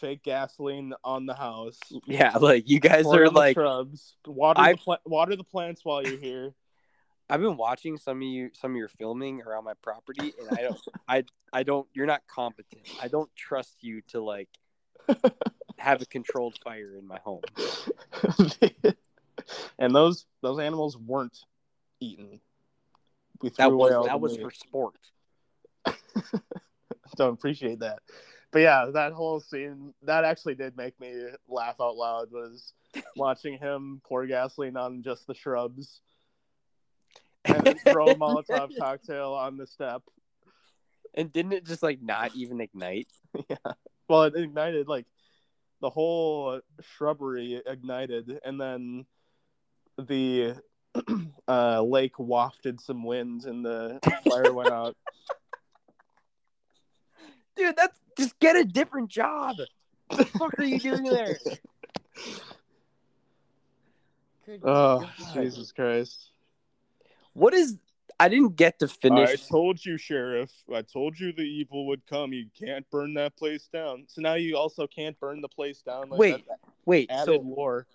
fake gasoline on the house. Yeah, like you guys Pour are like shrubs. Water I- the pla- water the plants while you're here. I've been watching some of you some of your filming around my property and I don't I I don't you're not competent. I don't trust you to like have a controlled fire in my home. and those those animals weren't eaten. We threw That was that was for sport. Don't appreciate that. But yeah, that whole scene that actually did make me laugh out loud. Was watching him pour gasoline on just the shrubs and throw a Molotov cocktail on the step. And didn't it just like not even ignite? yeah. Well, it ignited like the whole shrubbery ignited, and then the uh, lake wafted some winds and the fire went out. Dude, that's just get a different job. What the fuck are you doing there? Good Oh, God. Jesus Christ! What is I didn't get to finish I told you, Sheriff. I told you the evil would come. You can't burn that place down. So now you also can't burn the place down. Like, Wait, that's wait, added so lore.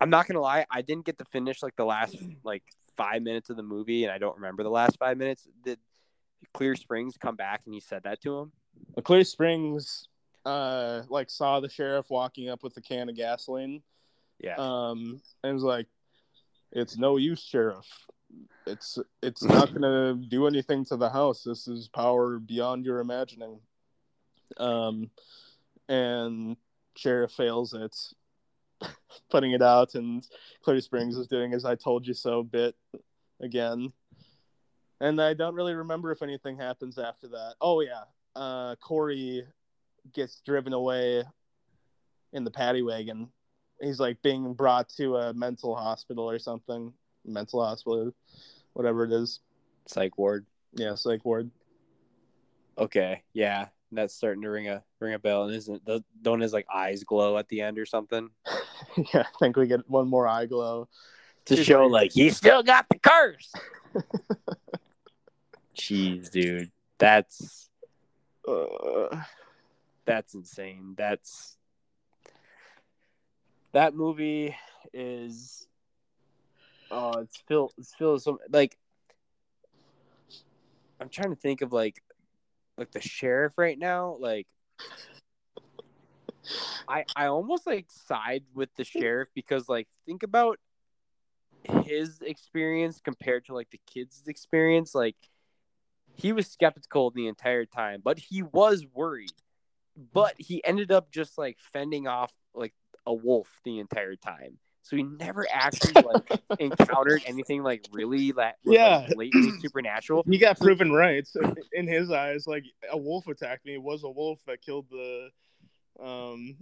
I'm not gonna lie, I didn't get to finish like the last like five minutes of the movie, and I don't remember the last five minutes. Did Clear Springs come back and he said that to him? Well, Clear Springs, uh, like saw the sheriff walking up with a can of gasoline. Yeah. um, and was like, "It's no use, sheriff. It's it's not gonna do anything to the house. This is power beyond your imagining." Um, and sheriff fails it, putting it out, and Clear Springs is doing his "I told you so" bit again. And I don't really remember if anything happens after that. Oh yeah, uh, Corey gets driven away in the paddy wagon. He's like being brought to a mental hospital or something, mental hospital, whatever it is. Psych ward. Yeah, psych ward. Okay, yeah, that's starting to ring a ring a bell. And isn't don't his like eyes glow at the end or something yeah, I think we get one more eye glow. to show like- like he still got the curse? Jeez, dude, that's Uh, that's insane. That's that movie is oh, it's filled it's filled with some like I'm trying to think of like like the sheriff right now, like I I almost like side with the sheriff because like think about his experience compared to like the kids' experience. Like he was skeptical the entire time, but he was worried. But he ended up just like fending off like a wolf the entire time. So he never actually like encountered anything like really that was, Yeah. like, blatantly supernatural. he got proven right So in his eyes. Like a wolf attacked me. It was a wolf that killed the, um,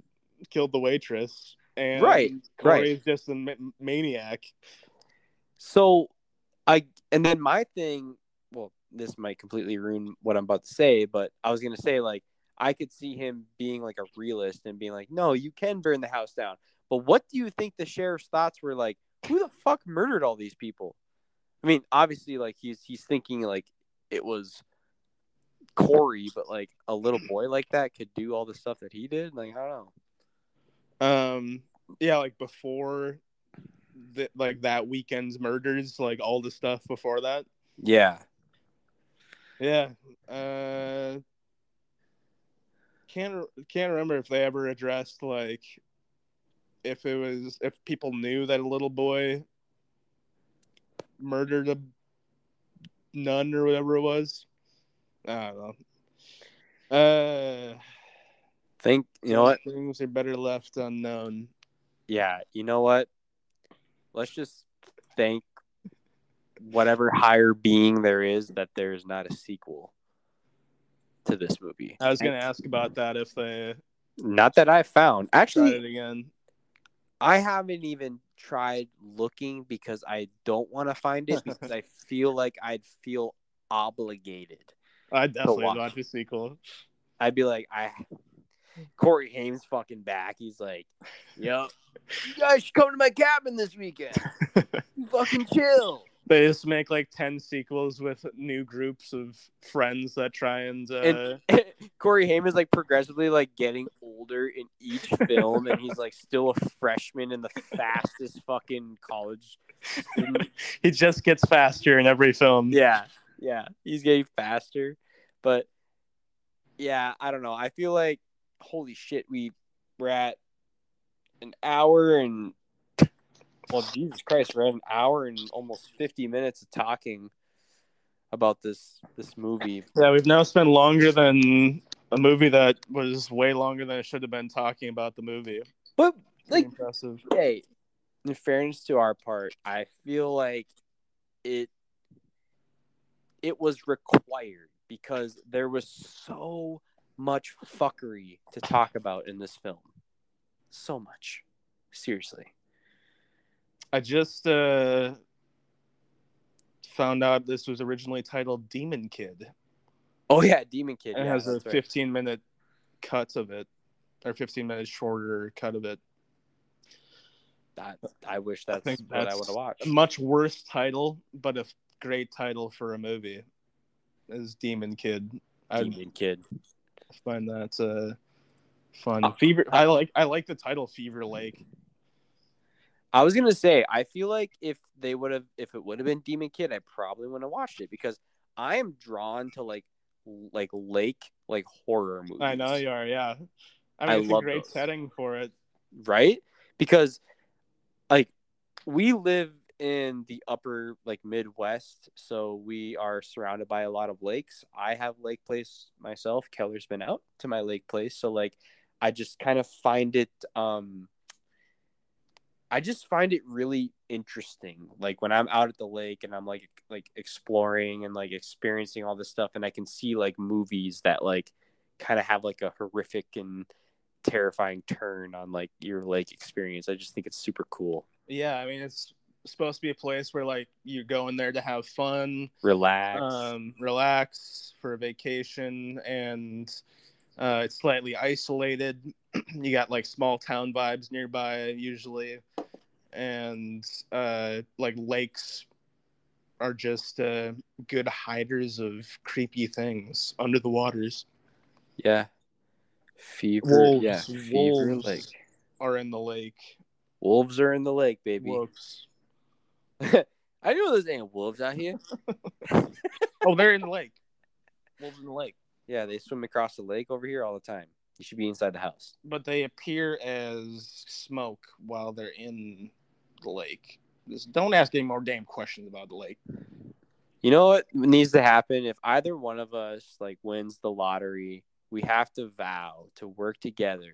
killed the waitress. And Right, Corey's just a ma- maniac. So I and then my thing, well, this might completely ruin what I'm about to say, but I was gonna say like I could see him being like a realist and being like, no, you can burn the house down. But what do you think the sheriff's thoughts were like? Who the fuck murdered all these people? I mean, obviously, like he's he's thinking like it was Corey, but like a little boy like that could do all the stuff that he did. Like I don't know. Um, yeah, like before, the, like that weekend's murders, like all the stuff before that. Yeah, Yeah. Uh, can't can't remember if they ever addressed like if it was if people knew that a little boy murdered a nun or whatever it was. I don't know. Uh, think you know what? Things are better left unknown. yeah, you know what? Let's just thank whatever higher being there is that there's not a sequel to this movie. I was gonna ask about that if they Not that I found. Actually, it again. I haven't even tried looking because I don't want to find it because I feel like I'd feel obligated. I definitely watch. a sequel. I'd be like, I Corey Haim's fucking back. He's like, Yep. You guys should come to my cabin this weekend. fucking chill. They just make like ten sequels with new groups of friends that try and, uh, And- Corey Haim is like progressively like getting older in each film, and he's like still a freshman in the fastest fucking college. student. he just gets faster in every film. Yeah, yeah, he's getting faster, but yeah, I don't know. I feel like holy shit, we we're at an hour and well, Jesus Christ, we're at an hour and almost fifty minutes of talking about this this movie. Yeah, we've now spent longer than a movie that was way longer than it should have been talking about the movie. But like impressive. hey, in fairness to our part, I feel like it it was required because there was so much fuckery to talk about in this film. So much. Seriously. I just uh, found out this was originally titled Demon Kid. Oh yeah, Demon Kid. It yeah, has a that's right. 15 minute cut of it, or 15 minute shorter cut of it. That, I wish that's think what I would have watched. Much worse title, but a great title for a movie is Demon Kid. I Demon Kid. find that uh, fun. Oh. Fever. I like. I like the title Fever Lake. I was gonna say, I feel like if they would have, if it would have been Demon Kid, I probably wouldn't have watched it because I am drawn to like, like lake, like horror movies. I know you are. Yeah. I mean, I it's a great those. setting for it. right? Because like we live in the upper like Midwest, so we are surrounded by a lot of lakes. I have Lake Place myself. Keller's been out to my Lake Place, so like I just kind of find it um I just find it really interesting. Like when I'm out at the lake and I'm like like exploring and like experiencing all this stuff, and I can see like movies that like kind of have like a horrific and terrifying turn on like your lake experience. I just think it's super cool. Yeah, I mean it's supposed to be a place where like you go in there to have fun, Relax. um, relax for a vacation, and uh, it's slightly isolated. you got like small town vibes nearby usually, and uh, like lakes are just uh, good hiders of creepy things under the waters. yeah. Fever. Wolves, yeah. Fever wolves. Lake. Are in the lake. Wolves are in the lake, baby. Wolves. I know there's ain't wolves out here. Oh, they're in the lake. Wolves in the lake. Yeah, they swim across the lake over here all the time. You should be inside the house. but they appear as smoke while they're in the lake. Just don't ask any more damn questions about the lake. You know what needs to happen? If either one of us like wins the lottery, we have to vow to work together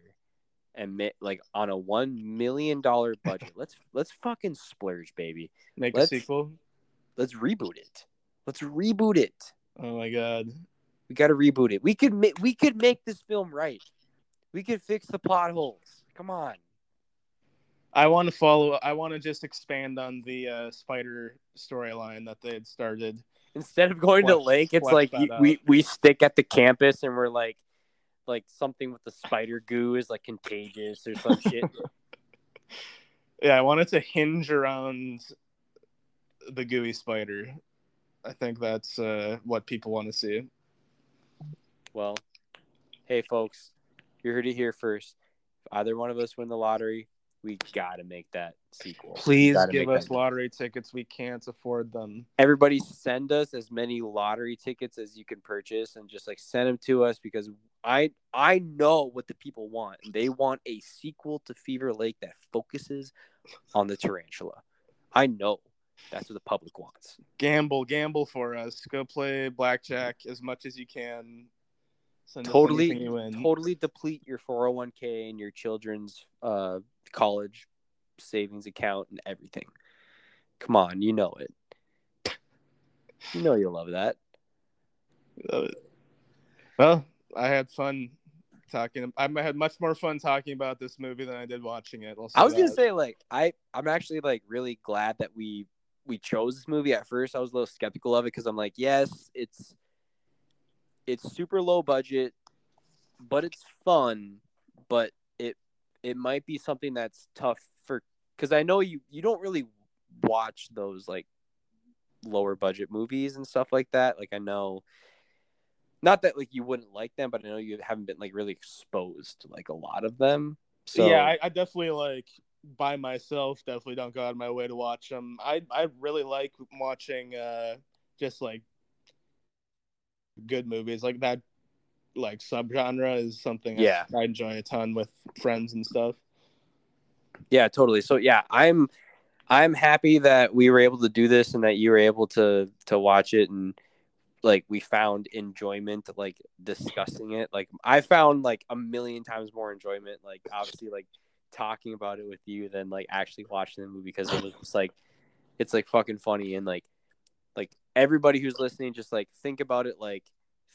and like on a one million dollar budget. let's let's fucking splurge, baby. Make Let's- a sequel. Let's reboot it. Let's reboot it. Oh my god. We got to reboot it. We could ma- we could make this film right. We could fix the plot holes. Come on. I want to follow. I want to just expand on the uh, spider storyline that they had started. Instead of going to lake, it's like you, we we stick at the campus and we're like like something with the spider goo is like contagious or some shit. Yeah, I wanted to hinge around the gooey spider. I think that's uh, what people want to see. Well, hey folks, you heard it here first. If either one of us win the lottery, we gotta make that sequel. Please give us lottery tickets. We can't afford them. Everybody send us as many lottery tickets as you can purchase and just like send them to us because I I know what the people want. They want a sequel to Fever Lake that focuses on the tarantula. I know that's what the public wants. gamble, gamble for us. Go play blackjack as much as you can. Totally you totally deplete your 401k and your children's uh college savings account and everything. Come on, you know it. You know you'll love that. Love it. Well, I had fun talking. I had much more fun talking about this movie than I did watching it. I was gonna say like I I'm actually like really glad that we we chose this movie at first. I was a little skeptical of it because I'm like, yes, it's it's super low budget, but it's fun. But it it might be something that's tough for because I know you you don't really watch those like lower budget movies and stuff like that. Like I know. Not that like you wouldn't like them, but I know you haven't been like really exposed to like a lot of them. So yeah, I, I definitely like by myself. Definitely don't go out of my way to watch them. I I really like watching uh just like good movies like that. Like subgenre is something I- Yeah. I enjoy a ton with friends and stuff. Yeah, totally. So yeah, I'm I'm happy that we were able to do this and that you were able to to watch it and like we found enjoyment like discussing it. Like I found like a million times more enjoyment like obviously like talking about it with you than like actually watching the movie because it was just like it's like fucking funny and like everybody who's listening just like think about it like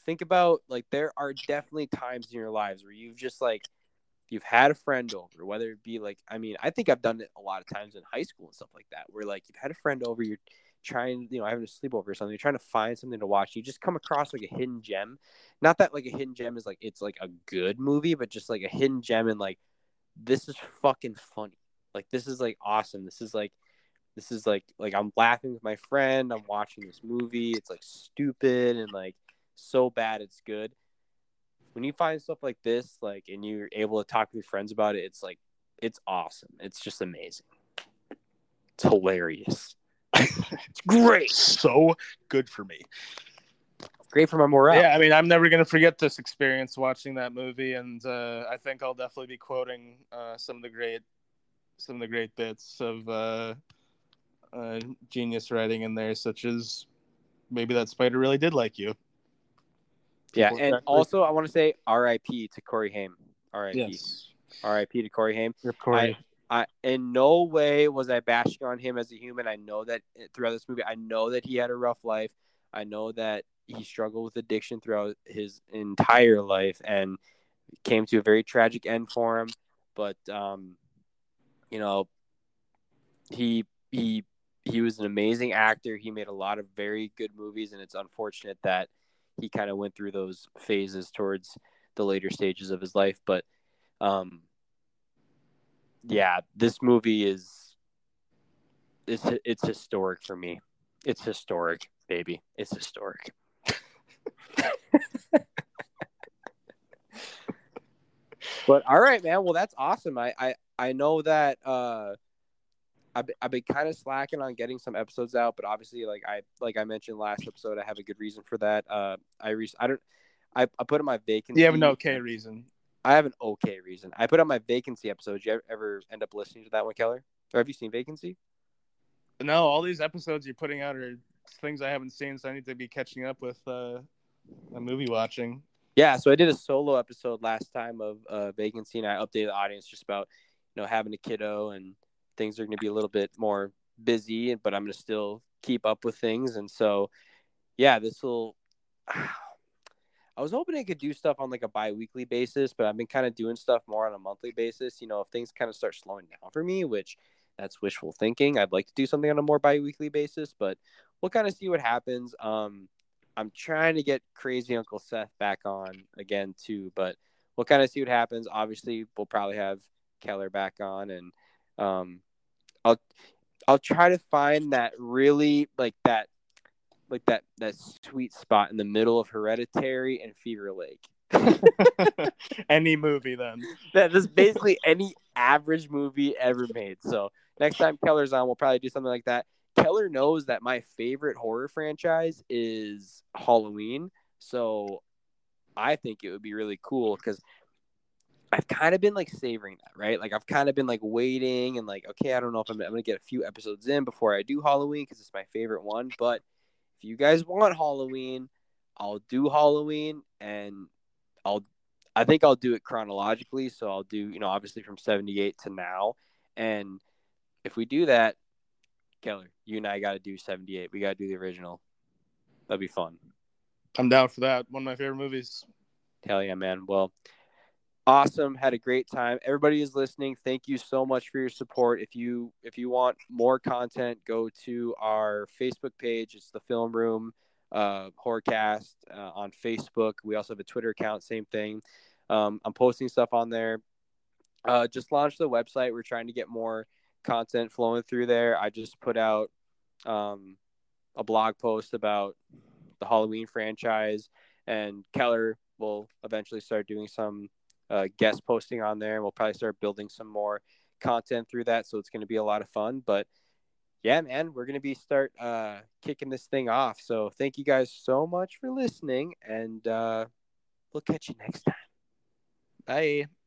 think about like there are definitely times in your lives where you've just like you've had a friend over, whether it be like, I mean, I think I've done it a lot of times in high school and stuff like that, where like you've had a friend over, you're trying, you know, having a sleepover or something, you're trying to find something to watch, you just come across like a hidden gem. Not that like a hidden gem is like it's like a good movie, but just like a hidden gem and like this is fucking funny. Like this is like awesome. This is like this is like like I'm laughing with my friend, I'm watching this movie, it's like stupid and like so bad it's good when you find stuff like this, like, and you're able to talk with your friends about it, it's like, it's awesome. It's just amazing. It's hilarious. it's great. So good for me. Great for my morale. Yeah, I mean, I'm never gonna forget this experience watching that movie, and uh, I think I'll definitely be quoting uh, some of the great, some of the great bits of uh, uh, genius writing in there, such as maybe that spider really did like you. Yeah, and also I want to say R.I.P. to Corey Haim. R.I.P. Yes, R.I.P. to Corey Haim. Corey. I in no way was I bashing on him as a human. I know that throughout this movie, I know that he had a rough life. I know that he struggled with addiction throughout his entire life and came to a very tragic end for him. But um, you know, he he he was an amazing actor. He made a lot of very good movies, and it's unfortunate that he kind of went through those phases towards the later stages of his life. But um, yeah, this movie is it's it's historic for me. It's historic, baby. It's historic. but all right, man. Well, that's awesome. I I, I know that uh I've, I've been kind of slacking on getting some episodes out, but obviously, like I like I mentioned last episode, I have a good reason for that. Uh, I re- I don't I, I put in my vacancy. You have an okay reason. I have an okay reason. I put on my vacancy episode. Do you ever end up listening to that one, Keller? Or have you seen Vacancy? No, all these episodes you're putting out are things I haven't seen, so I need to be catching up with uh, a movie watching. Yeah, so I did a solo episode last time of uh, Vacancy, and I updated the audience just about you know having a kiddo and things are going to be a little bit more busy, but I'm going to still keep up with things, and so yeah, this will. I was hoping I could do stuff on like a bi-weekly basis, but I've been kind of doing stuff more on a monthly basis. You know, if things kind of start slowing down for me, which that's wishful thinking, I'd like to do something on a more bi-weekly basis, but we'll kind of see what happens. Um, I'm trying to get crazy Uncle Seth back on again too, but we'll kind of see what happens. Obviously, we'll probably have Keller back on, and um, I'll I'll try to find that really like that like that that sweet spot in the middle of Hereditary and Fever Lake. any movie then. That is basically any average movie ever made. So next time Keller's on, we'll probably do something like that. Keller knows that my favorite horror franchise is Halloween, so I think it would be really cool because I've kind of been like savoring that, right? Like I've kind of been like waiting and like, okay, I don't know if I'm, I'm gonna get a few episodes in before I do Halloween because it's my favorite one, but if you guys want Halloween, I'll do Halloween and I'll I think I'll do it chronologically. So I'll do, you know, obviously from 78 to now. And if we do that, Keller, you and I got to do 78. We got to do the original. That'd be fun. I'm down for that. One of my favorite movies. Hell yeah, man. Well, awesome. Had a great time. Everybody is listening. Thank you so much for your support. If you if you want more content go to our facebook page. It's the film room uh horrorcast uh, on facebook. We also have a twitter account same thing. Um, i'm posting stuff on there. Uh, just launched the website. We're trying to get more content flowing through there. I just put out um, a blog post about the halloween franchise and keller will eventually start doing some uh, guest posting on there, and we'll probably start building some more content through that. So it's going to be a lot of fun. But yeah, man, we're going to be start uh, kicking this thing off. So thank you guys so much for listening, and uh, we'll catch you next time. Bye.